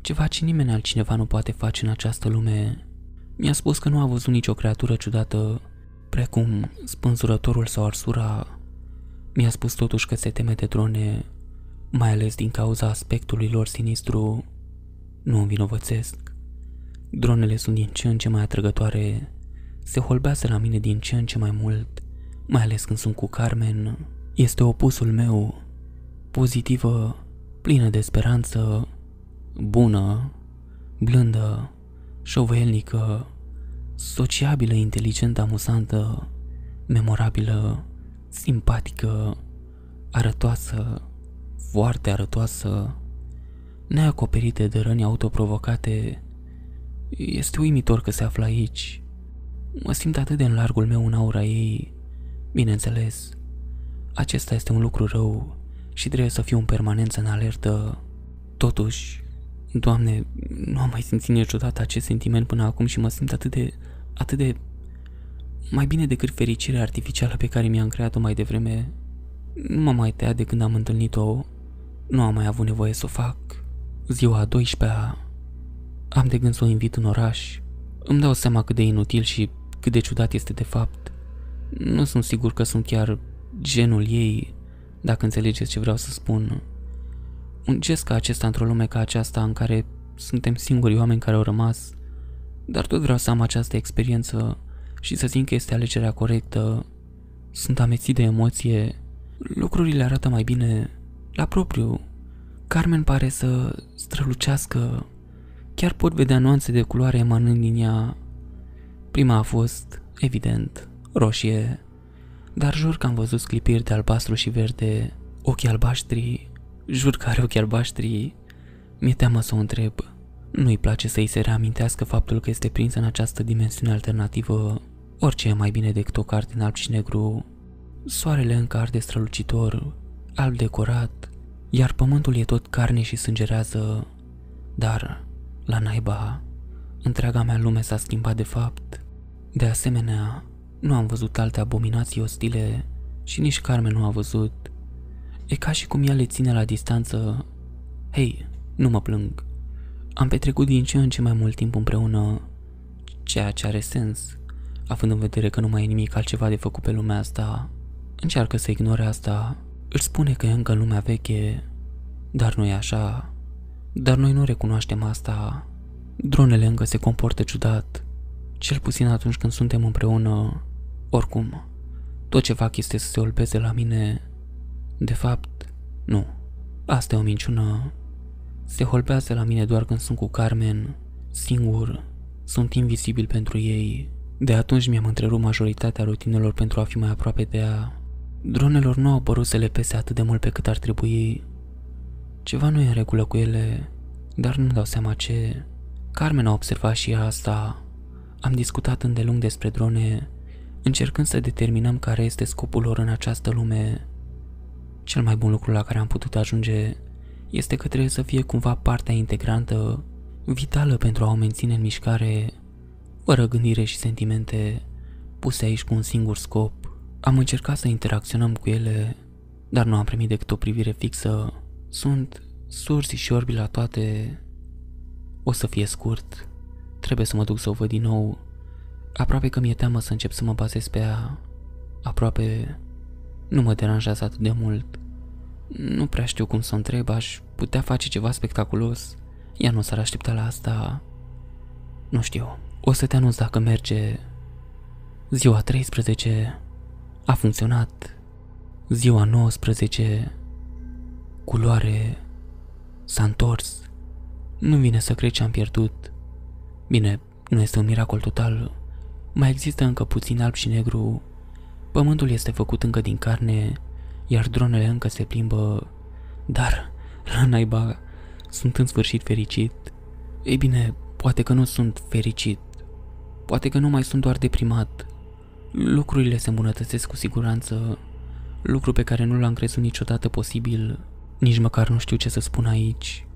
Ceva ce nimeni altcineva nu poate face în această lume. Mi-a spus că nu a văzut nicio creatură ciudată, precum spânzurătorul sau arsura. Mi-a spus totuși că se teme de drone, mai ales din cauza aspectului lor sinistru. Nu învinovățesc. Dronele sunt din ce în ce mai atrăgătoare. Se holbează la mine din ce în ce mai mult, mai ales când sunt cu Carmen. Este opusul meu, pozitivă, plină de speranță, bună, blândă, șovăielnică, sociabilă, inteligentă, amuzantă, memorabilă, simpatică, arătoasă, foarte arătoasă, neacoperită de răni autoprovocate. Este uimitor că se află aici. Mă simt atât de în largul meu în aura ei. Bineînțeles, acesta este un lucru rău și trebuie să fiu în permanență în alertă. Totuși, Doamne, nu am mai simțit niciodată acest sentiment până acum și mă simt atât de, atât de mai bine decât fericirea artificială pe care mi-am creat-o mai devreme. Nu m-am mai tăiat de când am întâlnit-o. Nu am mai avut nevoie să o fac. Ziua a 12-a am de gând să o invit în oraș. Îmi dau seama cât de inutil și cât de ciudat este de fapt. Nu sunt sigur că sunt chiar genul ei, dacă înțelegeți ce vreau să spun. Un gest ca acesta într-o lume ca aceasta în care suntem singurii oameni care au rămas, dar tot vreau să am această experiență și să simt că este alegerea corectă. Sunt amețit de emoție. Lucrurile arată mai bine la propriu. Carmen pare să strălucească. Chiar pot vedea nuanțe de culoare emanând din ea. Prima a fost, evident, roșie, dar jur că am văzut sclipiri de albastru și verde, ochi albaștri, jur că are ochi albaștri. Mi-e teamă să o întreb. Nu-i place să-i se reamintească faptul că este prinsă în această dimensiune alternativă. Orice e mai bine decât o carte în alb și negru. Soarele încă arde strălucitor, alb decorat, iar pământul e tot carne și sângerează. Dar, la naiba, întreaga mea lume s-a schimbat de fapt. De asemenea, nu am văzut alte abominații ostile și nici Carmen nu a văzut. E ca și cum ea le ține la distanță. Hei, nu mă plâng. Am petrecut din ce în ce mai mult timp împreună, ceea ce are sens, având în vedere că nu mai e nimic altceva de făcut pe lumea asta. Încearcă să ignore asta, își spune că e încă lumea veche, dar nu e așa. Dar noi nu recunoaștem asta. Dronele încă se comportă ciudat, cel puțin atunci când suntem împreună. Oricum, tot ce fac este să se olpeze la mine. De fapt, nu. Asta e o minciună. Se holbează la mine doar când sunt cu Carmen, singur. Sunt invizibil pentru ei. De atunci mi-am întrerupt majoritatea rutinelor pentru a fi mai aproape de ea. Dronelor nu au părut să le pese atât de mult pe cât ar trebui. Ceva nu e în regulă cu ele, dar nu dau seama ce. Carmen a observat și ea asta. Am discutat îndelung despre drone, încercând să determinăm care este scopul lor în această lume. Cel mai bun lucru la care am putut ajunge este că trebuie să fie cumva partea integrantă, vitală pentru a o menține în mișcare, fără gândire și sentimente, puse aici cu un singur scop. Am încercat să interacționăm cu ele, dar nu am primit decât o privire fixă. Sunt surzi și orbi la toate. O să fie scurt. Trebuie să mă duc să o văd din nou. Aproape că mi-e teamă să încep să mă bazez pe ea. Aproape nu mă deranjează atât de mult. Nu prea știu cum să o întreb, aș putea face ceva spectaculos. Ea nu s-ar aștepta la asta. Nu știu. O să te anunț dacă merge. Ziua 13 a funcționat. Ziua 19 culoare s-a întors. Nu vine să cred ce am pierdut. Bine, nu este un miracol total. Mai există încă puțin alb și negru. Pământul este făcut încă din carne iar dronele încă se plimbă, dar, la naiba, sunt în sfârșit fericit. Ei bine, poate că nu sunt fericit, poate că nu mai sunt doar deprimat. Lucrurile se îmbunătățesc cu siguranță, lucru pe care nu l-am crezut niciodată posibil. Nici măcar nu știu ce să spun aici.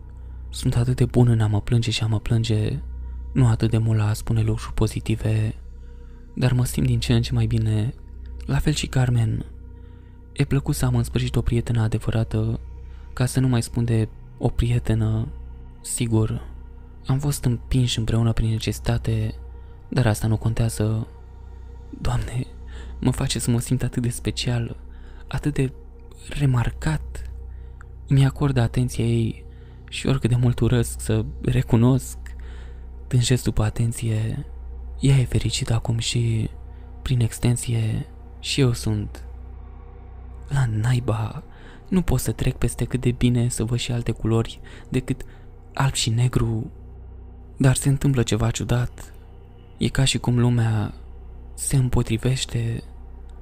Sunt atât de bun în a mă plânge și a mă plânge, nu atât de mult la a spune lucruri pozitive, dar mă simt din ce în ce mai bine. La fel și Carmen. E plăcut să am în sfârșit o prietenă adevărată, ca să nu mai spun de o prietenă. Sigur, am fost împinși împreună prin necesitate, dar asta nu contează. Doamne, mă face să mă simt atât de special, atât de remarcat. Mi acordă atenția ei și oricât de mult urăsc să recunosc, tânjesc după atenție, ea e fericită acum și, prin extensie, și eu sunt. La naiba, nu pot să trec peste cât de bine să văd și alte culori decât alb și negru. Dar se întâmplă ceva ciudat. E ca și cum lumea se împotrivește,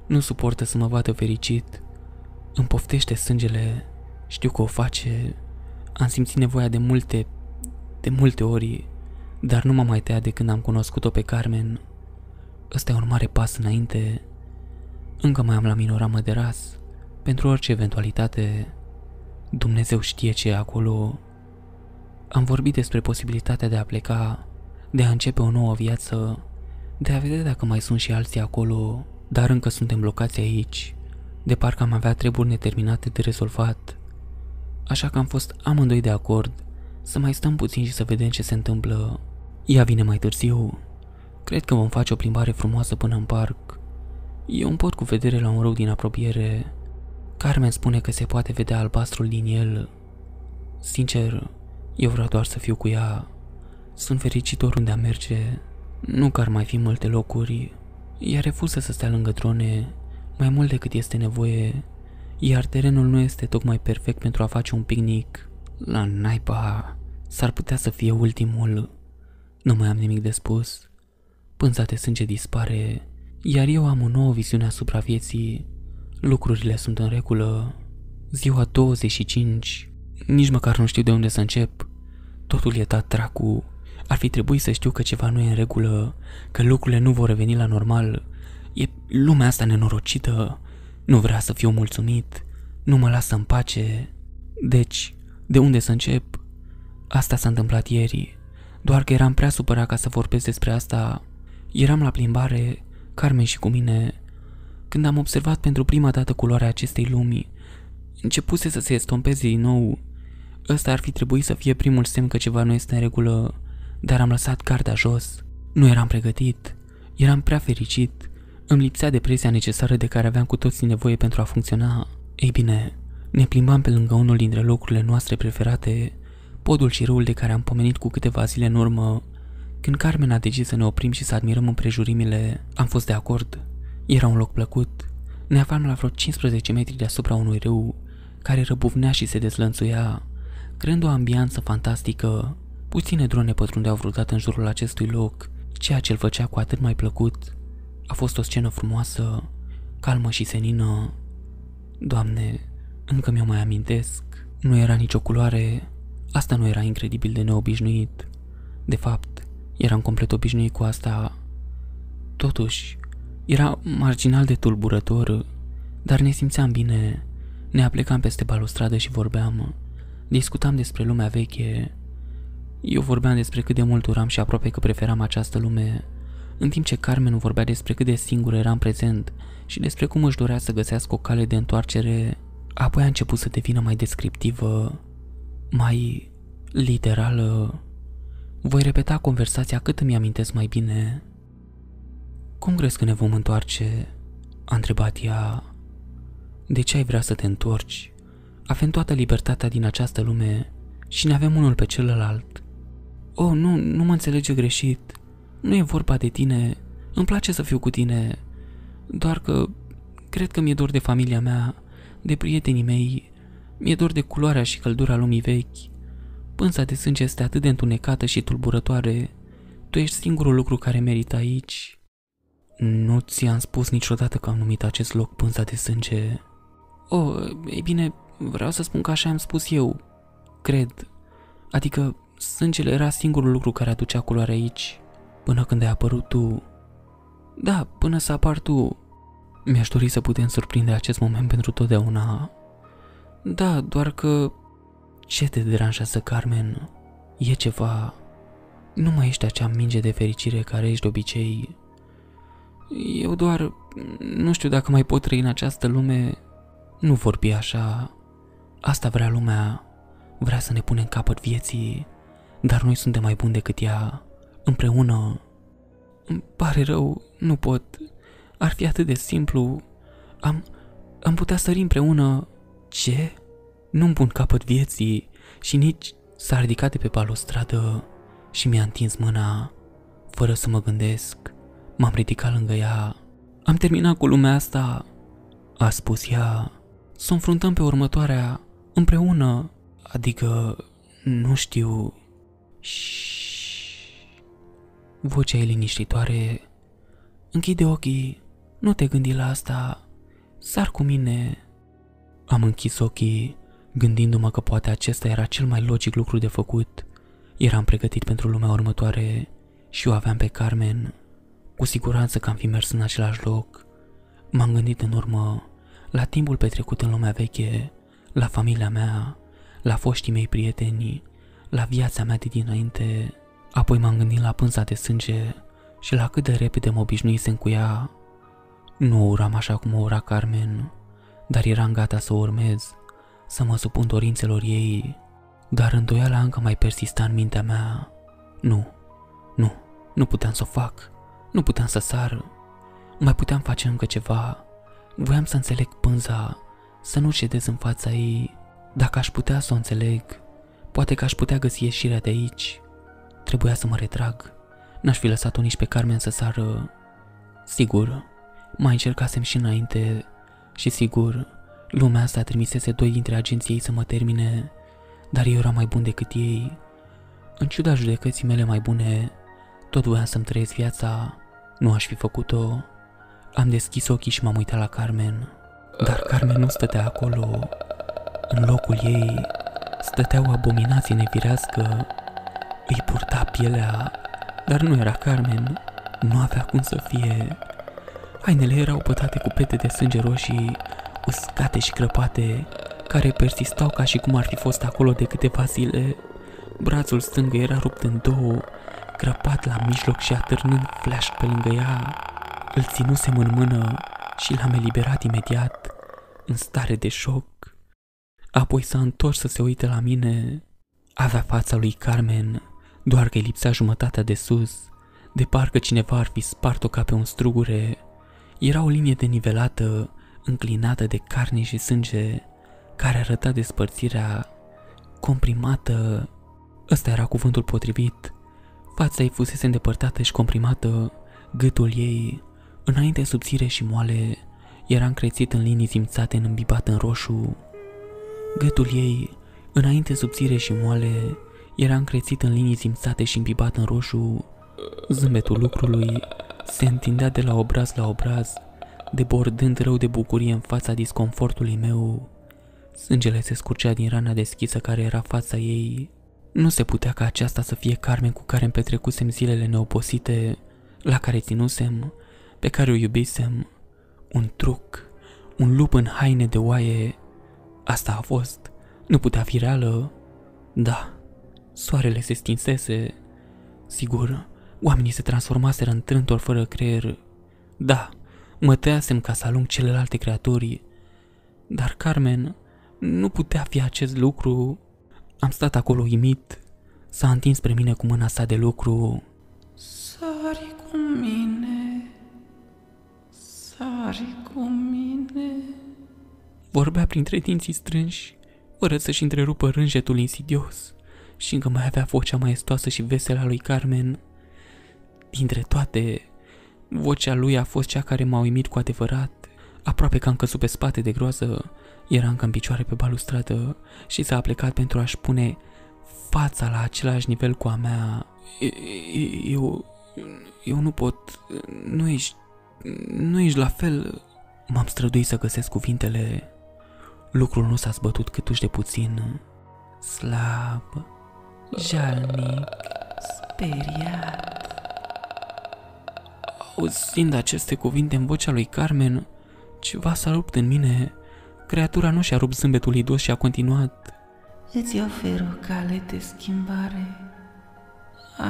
nu suportă să mă vadă fericit, îmi poftește sângele, știu că o face, am simțit nevoia de multe, de multe ori, dar nu m-a mai tăiat de când am cunoscut-o pe Carmen. Ăsta e un mare pas înainte. Încă mai am la minoramă de ras, pentru orice eventualitate. Dumnezeu știe ce e acolo. Am vorbit despre posibilitatea de a pleca, de a începe o nouă viață, de a vedea dacă mai sunt și alții acolo, dar încă suntem blocați aici, de parcă am avea treburi neterminate de rezolvat. Așa că am fost amândoi de acord să mai stăm puțin și să vedem ce se întâmplă. Ea vine mai târziu. Cred că vom face o plimbare frumoasă până în parc. E un pod cu vedere la un râu din apropiere. Carmen spune că se poate vedea albastrul din el. Sincer, eu vreau doar să fiu cu ea. Sunt fericit oriunde a merge. Nu că ar mai fi multe locuri. Ea refuză să stea lângă drone mai mult decât este nevoie, iar terenul nu este tocmai perfect pentru a face un picnic. La naiba, s-ar putea să fie ultimul. Nu mai am nimic de spus. Pânza de sânge dispare, iar eu am o nouă viziune asupra vieții. Lucrurile sunt în regulă. Ziua 25, nici măcar nu știu de unde să încep. Totul e dat dracu. Ar fi trebuit să știu că ceva nu e în regulă, că lucrurile nu vor reveni la normal. E lumea asta nenorocită. Nu vrea să fiu mulțumit. Nu mă lasă în pace. Deci, de unde să încep? Asta s-a întâmplat ieri. Doar că eram prea supărat ca să vorbesc despre asta. Eram la plimbare, Carmen și cu mine, când am observat pentru prima dată culoarea acestei lumi. Începuse să se estompeze din nou. Ăsta ar fi trebuit să fie primul semn că ceva nu este în regulă, dar am lăsat garda jos. Nu eram pregătit. Eram prea fericit. Îmi lipsea depresia necesară de care aveam cu toții nevoie pentru a funcționa. Ei bine, ne plimbam pe lângă unul dintre locurile noastre preferate, podul și râul de care am pomenit cu câteva zile în urmă. Când Carmen a decis să ne oprim și să admirăm împrejurimile, am fost de acord. Era un loc plăcut. Ne aflam la vreo 15 metri deasupra unui râu, care răbuvnea și se dezlănțuia, creând o ambianță fantastică. Puține drone pătrundeau vreodată în jurul acestui loc, ceea ce îl făcea cu atât mai plăcut. A fost o scenă frumoasă, calmă și senină. Doamne, încă mi-o mai amintesc. Nu era nicio culoare. Asta nu era incredibil de neobișnuit. De fapt, eram complet obișnuit cu asta. Totuși, era marginal de tulburător, dar ne simțeam bine. Ne aplecam peste balustradă și vorbeam. Discutam despre lumea veche. Eu vorbeam despre cât de mult uram și aproape că preferam această lume, în timp ce Carmen vorbea despre cât de singur eram prezent și despre cum își dorea să găsească o cale de întoarcere, apoi a început să devină mai descriptivă, mai literală. Voi repeta conversația cât îmi amintesc mai bine. Cum crezi că ne vom întoarce? A întrebat ea. De ce ai vrea să te întorci? Avem toată libertatea din această lume și ne avem unul pe celălalt. Oh, nu, nu mă înțelege greșit. Nu e vorba de tine. Îmi place să fiu cu tine. Doar că cred că mi-e dor de familia mea, de prietenii mei. Mi-e dor de culoarea și căldura lumii vechi. Pânza de sânge este atât de întunecată și tulburătoare. Tu ești singurul lucru care merită aici. Nu ți-am spus niciodată că am numit acest loc pânza de sânge. Oh, ei bine, vreau să spun că așa am spus eu. Cred. Adică, sângele era singurul lucru care aducea culoare aici. Până când ai apărut tu. Da, până să apar tu. Mi-aș dori să putem surprinde acest moment pentru totdeauna. Da, doar că... Ce te deranjează, Carmen? E ceva... Nu mai ești acea minge de fericire care ești de obicei. Eu doar... Nu știu dacă mai pot trăi în această lume. Nu vorbi așa. Asta vrea lumea. Vrea să ne punem capăt vieții. Dar noi suntem mai buni decât ea. Împreună. Îmi pare rău, nu pot. Ar fi atât de simplu. Am, am putea sări împreună. Ce? Nu-mi pun capăt vieții și nici s-a ridicat de pe balustradă și mi-a întins mâna, fără să mă gândesc. M-am ridicat lângă ea. Am terminat cu lumea asta, a spus ea. Să înfruntăm pe următoarea împreună, adică, nu știu... Vocea e liniștitoare. Închide ochii, nu te gândi la asta, sar cu mine. Am închis ochii, gândindu-mă că poate acesta era cel mai logic lucru de făcut. Eram pregătit pentru lumea următoare și o aveam pe Carmen. Cu siguranță că am fi mers în același loc. M-am gândit în urmă la timpul petrecut în lumea veche, la familia mea, la foștii mei prieteni, la viața mea de dinainte. Apoi m-am gândit la pânza de sânge și la cât de repede mă obișnuisem cu ea. Nu o uram așa cum o ura Carmen, dar eram gata să o urmez, să mă supun dorințelor ei. Dar îndoiala încă mai persista în mintea mea. Nu, nu, nu puteam să o fac, nu puteam să sar, mai puteam face încă ceva. Voiam să înțeleg pânza, să nu cedez în fața ei. Dacă aș putea să o înțeleg, poate că aș putea găsi ieșirea de aici. Trebuia să mă retrag. N-aș fi lăsat-o nici pe Carmen să sară. Sigur, mai încercasem și înainte și sigur, lumea asta trimisese doi dintre agenții ei să mă termine, dar eu eram mai bun decât ei. În ciuda judecății mele mai bune, tot voiam să-mi trăiesc viața, nu aș fi făcut-o. Am deschis ochii și m-am uitat la Carmen, dar Carmen nu stătea acolo. În locul ei stătea o abominație nefirească. Îi purta pielea, dar nu era Carmen, nu avea cum să fie. Hainele erau pătate cu pete de sânge roșii, uscate și crăpate, care persistau ca și cum ar fi fost acolo de câteva zile. Brațul stâng era rupt în două, crăpat la mijloc și atârnând flash pe lângă ea. Îl ținusem în mână și l-am eliberat imediat, în stare de șoc. Apoi s-a întors să se uite la mine. Avea fața lui Carmen, doar că îi lipsea jumătatea de sus, de parcă cineva ar fi spart-o ca pe un strugure. Era o linie denivelată, înclinată de carne și sânge, care arăta despărțirea comprimată. Ăsta era cuvântul potrivit. Fața ei fusese îndepărtată și comprimată, gâtul ei, înainte subțire și moale, era încrețit în linii simțate îmbibat în roșu. Gâtul ei, înainte subțire și moale, era încrețit în linii simțate și îmbibat în roșu. Zâmbetul lucrului se întindea de la obraz la obraz, debordând rău de bucurie în fața disconfortului meu. Sângele se scurgea din rana deschisă care era fața ei. Nu se putea ca aceasta să fie Carmen cu care îmi petrecusem zilele neoposite, la care ținusem, pe care o iubisem. Un truc, un lup în haine de oaie. Asta a fost. Nu putea fi reală. Da, soarele se stinsese. Sigur, oamenii se transformaseră în trântori fără creier. Da, mă tăiasem ca să alung celelalte creaturi. Dar Carmen nu putea fi acest lucru. Am stat acolo uimit. S-a întins spre mine cu mâna sa de lucru. Sari cu mine, sari cu mine. Vorbea printre dinții strânși, fără să-și întrerupă rânjetul insidios și încă mai avea vocea maestoasă și veselă a lui Carmen. Dintre toate, vocea lui a fost cea care m-a uimit cu adevărat. Aproape că am căzut pe spate de groază, era încă în picioare pe balustradă și s-a plecat pentru a-și pune fața la același nivel cu a mea. Eu, eu nu pot, nu ești, nu ești la fel. M-am străduit să găsesc cuvintele. Lucrul nu s-a zbătut câtuși de puțin. Slab, jalnic, speriat. Auzind aceste cuvinte în vocea lui Carmen, ceva s-a rupt în mine Creatura nu și-a rupt zâmbetul idos și a continuat. Îți ofer o cale de schimbare.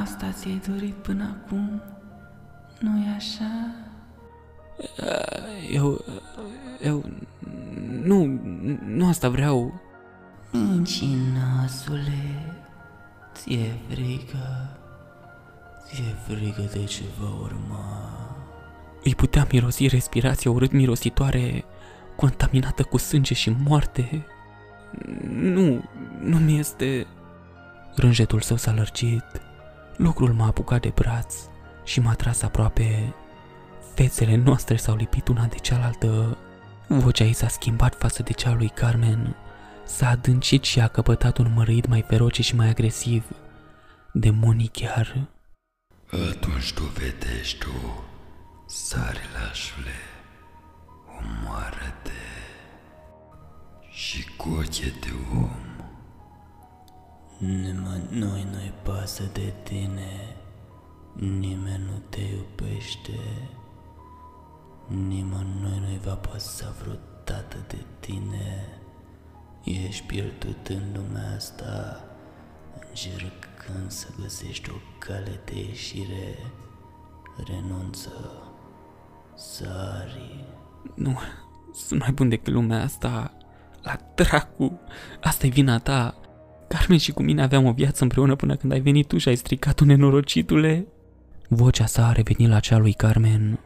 Asta ți-ai dorit până acum, nu-i așa? Eu... Eu... Nu... Nu asta vreau. Mincinoasule, ți-e frică? Ți-e frică de ce va urma? Îi putea mirosi respirația urât mirositoare, contaminată cu sânge și moarte. Nu, nu mi este... Rânjetul său s-a lărgit. Lucrul m-a apucat de braț și m-a tras aproape. Fețele noastre s-au lipit una de cealaltă. Vocea ei s-a schimbat față de cea lui Carmen. S-a adâncit și a căpătat un mărâit mai feroce și mai agresiv. Demonii chiar. Atunci dovedești-o, sare lașule, omoară-te și cu ochii de om. Nimănui nu-i pasă de tine, nimeni nu te iubește, nimănui nu-i va păsa vreodată de tine. Ești pierdut în lumea asta, încercând să găsești o cale de ieșire. Renunță, sari. Nu, sunt mai bun decât lumea asta. La dracu, asta e vina ta. Carmen și cu mine aveam o viață împreună până când ai venit tu și ai stricat-o nenorocitule. Vocea sa a revenit la cea lui Carmen.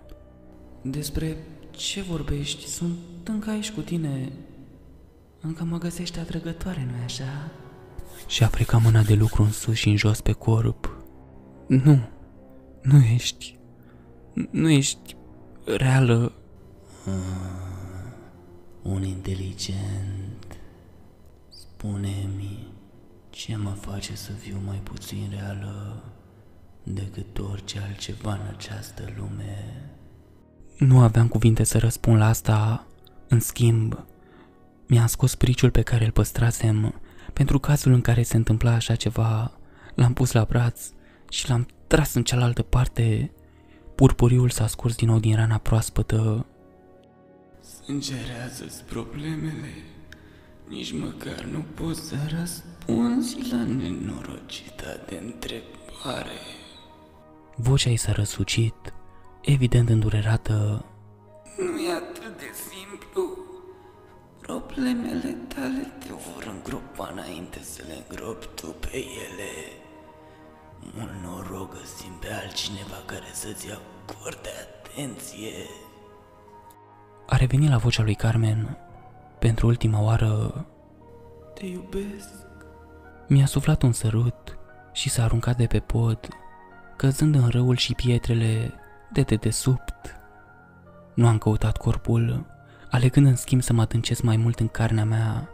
Despre ce vorbești? Sunt încă aici cu tine. Încă mă găsești atrăgătoare, nu-i așa? Și a plecat mâna de lucru în sus și în jos pe corp. Nu, nu ești, nu ești reală. Un inteligent. Spune-mi ce mă face să fiu mai puțin reală decât orice altceva în această lume. Nu aveam cuvinte să răspund la asta. În schimb, mi-am scos priciul pe care îl păstrasem pentru cazul în care se întâmpla așa ceva. L-am pus la braț și l-am tras în cealaltă parte. Purpuriul s-a scurs din nou din rana proaspătă. Sângerează-ți problemele. Nici măcar nu poți să răspunzi la nenorocita de întrebare. Vocea ei s-a răsucit, evident îndurerată. Nu e atât de simplu. Problemele tale te vor îngropa înainte să le îngropi tu pe ele. Mult noroc găsim pe altcineva care să-ți acorde atenție. A revenit la vocea lui Carmen. Pentru ultima oară Te iubesc. mi-a suflat un sărut și s-a aruncat de pe pod, căzând în râul și pietrele de dedesubt. Nu am căutat corpul, alegând în schimb să mă adâncesc mai mult în carnea mea,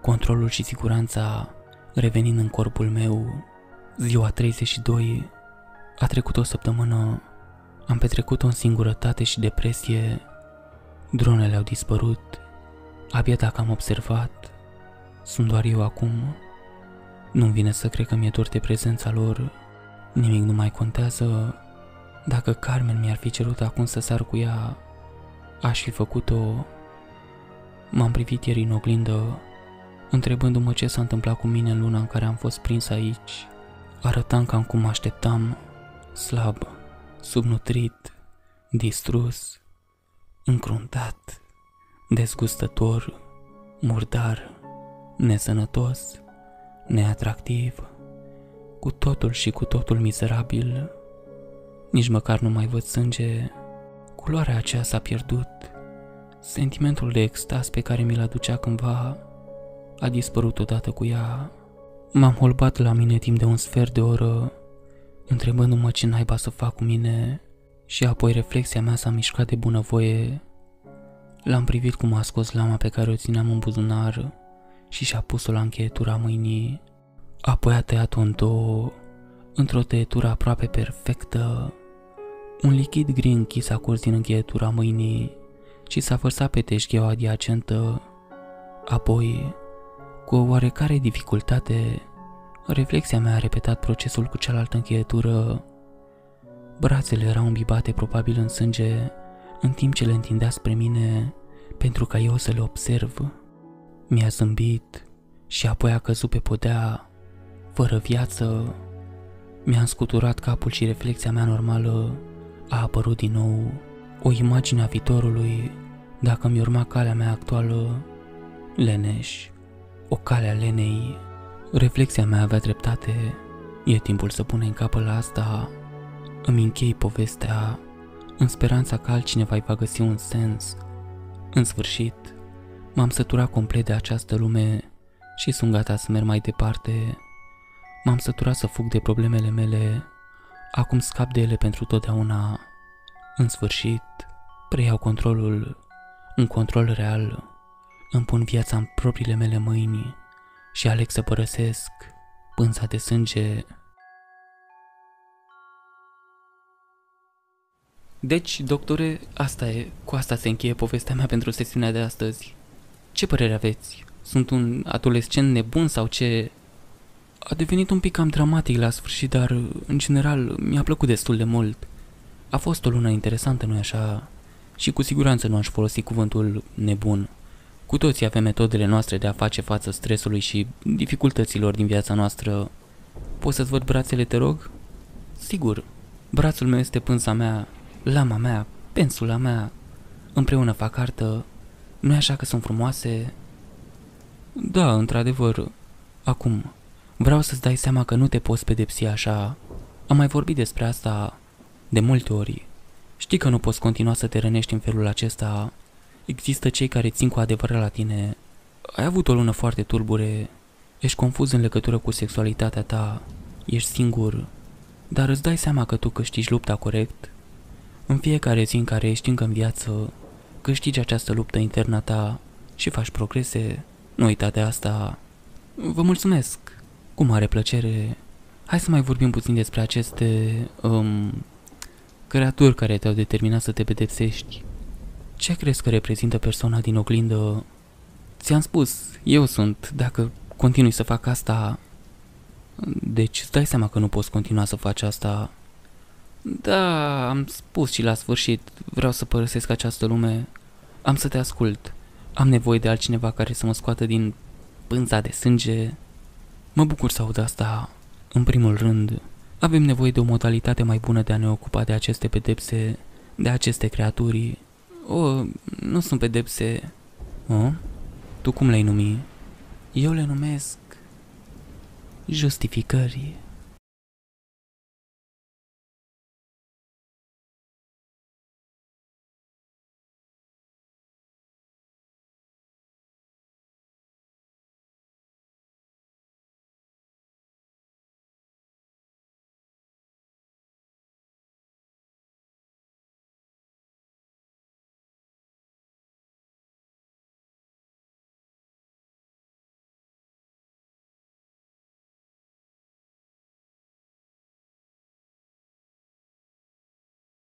controlul și siguranța revenind în corpul meu. Ziua 32 a trecut o săptămână, am petrecut-o în singurătate și depresie. Dronele au dispărut, abia dacă am observat, sunt doar eu acum. Nu-mi vine să cred că mi-e dor de prezența lor, nimic nu mai contează. Dacă Carmen mi-ar fi cerut acum să sar cu ea, aș fi făcut-o. M-am privit ieri în oglindă, întrebându-mă ce s-a întâmplat cu mine în luna în care am fost prins aici. Arătam cam cum mă așteptam, slab, subnutrit, distrus, încruntat, dezgustător, murdar, nesănătos, neatractiv, cu totul și cu totul mizerabil. Nici măcar nu mai văd sânge. Culoarea aceea s-a pierdut. Sentimentul de extaz pe care mi-l aducea cândva a dispărut odată cu ea. M-am holbat la mine timp de un sfert de oră, întrebându-mă ce naiba să fac cu mine și apoi reflexia mea s-a mișcat de bunăvoie. L-am privit cum a scos lama pe care o țineam în buzunar și și-a pus-o la încheietura mâinii. Apoi a tăiat-o în două, într-o tăietură aproape perfectă. Un lichid gri închis a curs din încheietura mâinii și s-a vărsat pe teșgheaua adiacentă. Apoi, cu o oarecare dificultate, reflexia mea a repetat procesul cu cealaltă încheietură. Brațele erau îmbibate probabil în sânge, în timp ce le întindea spre mine, pentru ca eu să le observ. Mi-a zâmbit și apoi a căzut pe podea, fără viață. Mi-am scuturat capul și reflexia mea normală a apărut din nou. O imagine a viitorului, dacă mi urma calea mea actuală, leneș, o cale a lenei. Reflexia mea avea dreptate, e timpul să punem capăt la asta. Îmi închei povestea în speranța că altcineva îi va găsi un sens. În sfârșit, m-am săturat complet de această lume și sunt gata să merg mai departe. M-am săturat să fug de problemele mele, acum scap de ele pentru totdeauna. În sfârșit, preiau controlul, un control real. Îmi pun viața în propriile mele mâini și aleg să părăsesc pânza de sânge Deci, doctore, asta e, cu asta se încheie povestea mea pentru sesiunea de astăzi. Ce părere aveți? Sunt un adolescent nebun sau ce? A devenit un pic cam dramatic la sfârșit, dar, în general, mi-a plăcut destul de mult. A fost o lună interesantă, nu-i așa? Și cu siguranță nu aș folosi cuvântul nebun. Cu toții avem metodele noastre de a face față stresului și dificultăților din viața noastră. Poți să-ți văd brațele, te rog? Sigur. Brațul meu este pânza mea, lama mea, pensula mea. Împreună fac artă. nu e așa că sunt frumoase? Da, într-adevăr. Acum, vreau să-ți dai seama că nu te poți pedepsi așa. Am mai vorbit despre asta de multe ori. Știi că nu poți continua să te rănești în felul acesta. Există cei care țin cu adevărat la tine. Ai avut o lună foarte turbure. Ești confuz în legătură cu sexualitatea ta. Ești singur. Dar îți dai seama că tu câștigi lupta corect? În fiecare zi în care ești încă în viață, câștigi această luptă internă ta și faci progrese. Nu uita de asta. Vă mulțumesc. Cu mare plăcere. Hai să mai vorbim puțin despre aceste um, creaturi care te-au determinat să te pedepsești. Ce crezi că reprezintă persoana din oglindă? Ți-am spus, eu sunt, dacă continui să fac asta... Deci îți dai seama că nu poți continua să faci asta. Da, am spus și la sfârșit, vreau să părăsesc această lume. Am să te ascult. Am nevoie de altcineva care să mă scoată din pânza de sânge. Mă bucur să aud asta. În primul rând, avem nevoie de o modalitate mai bună de a ne ocupa de aceste pedepse, de aceste creaturi. O, nu sunt pedepse. O? Tu cum le-ai numi? Eu le numesc justificări.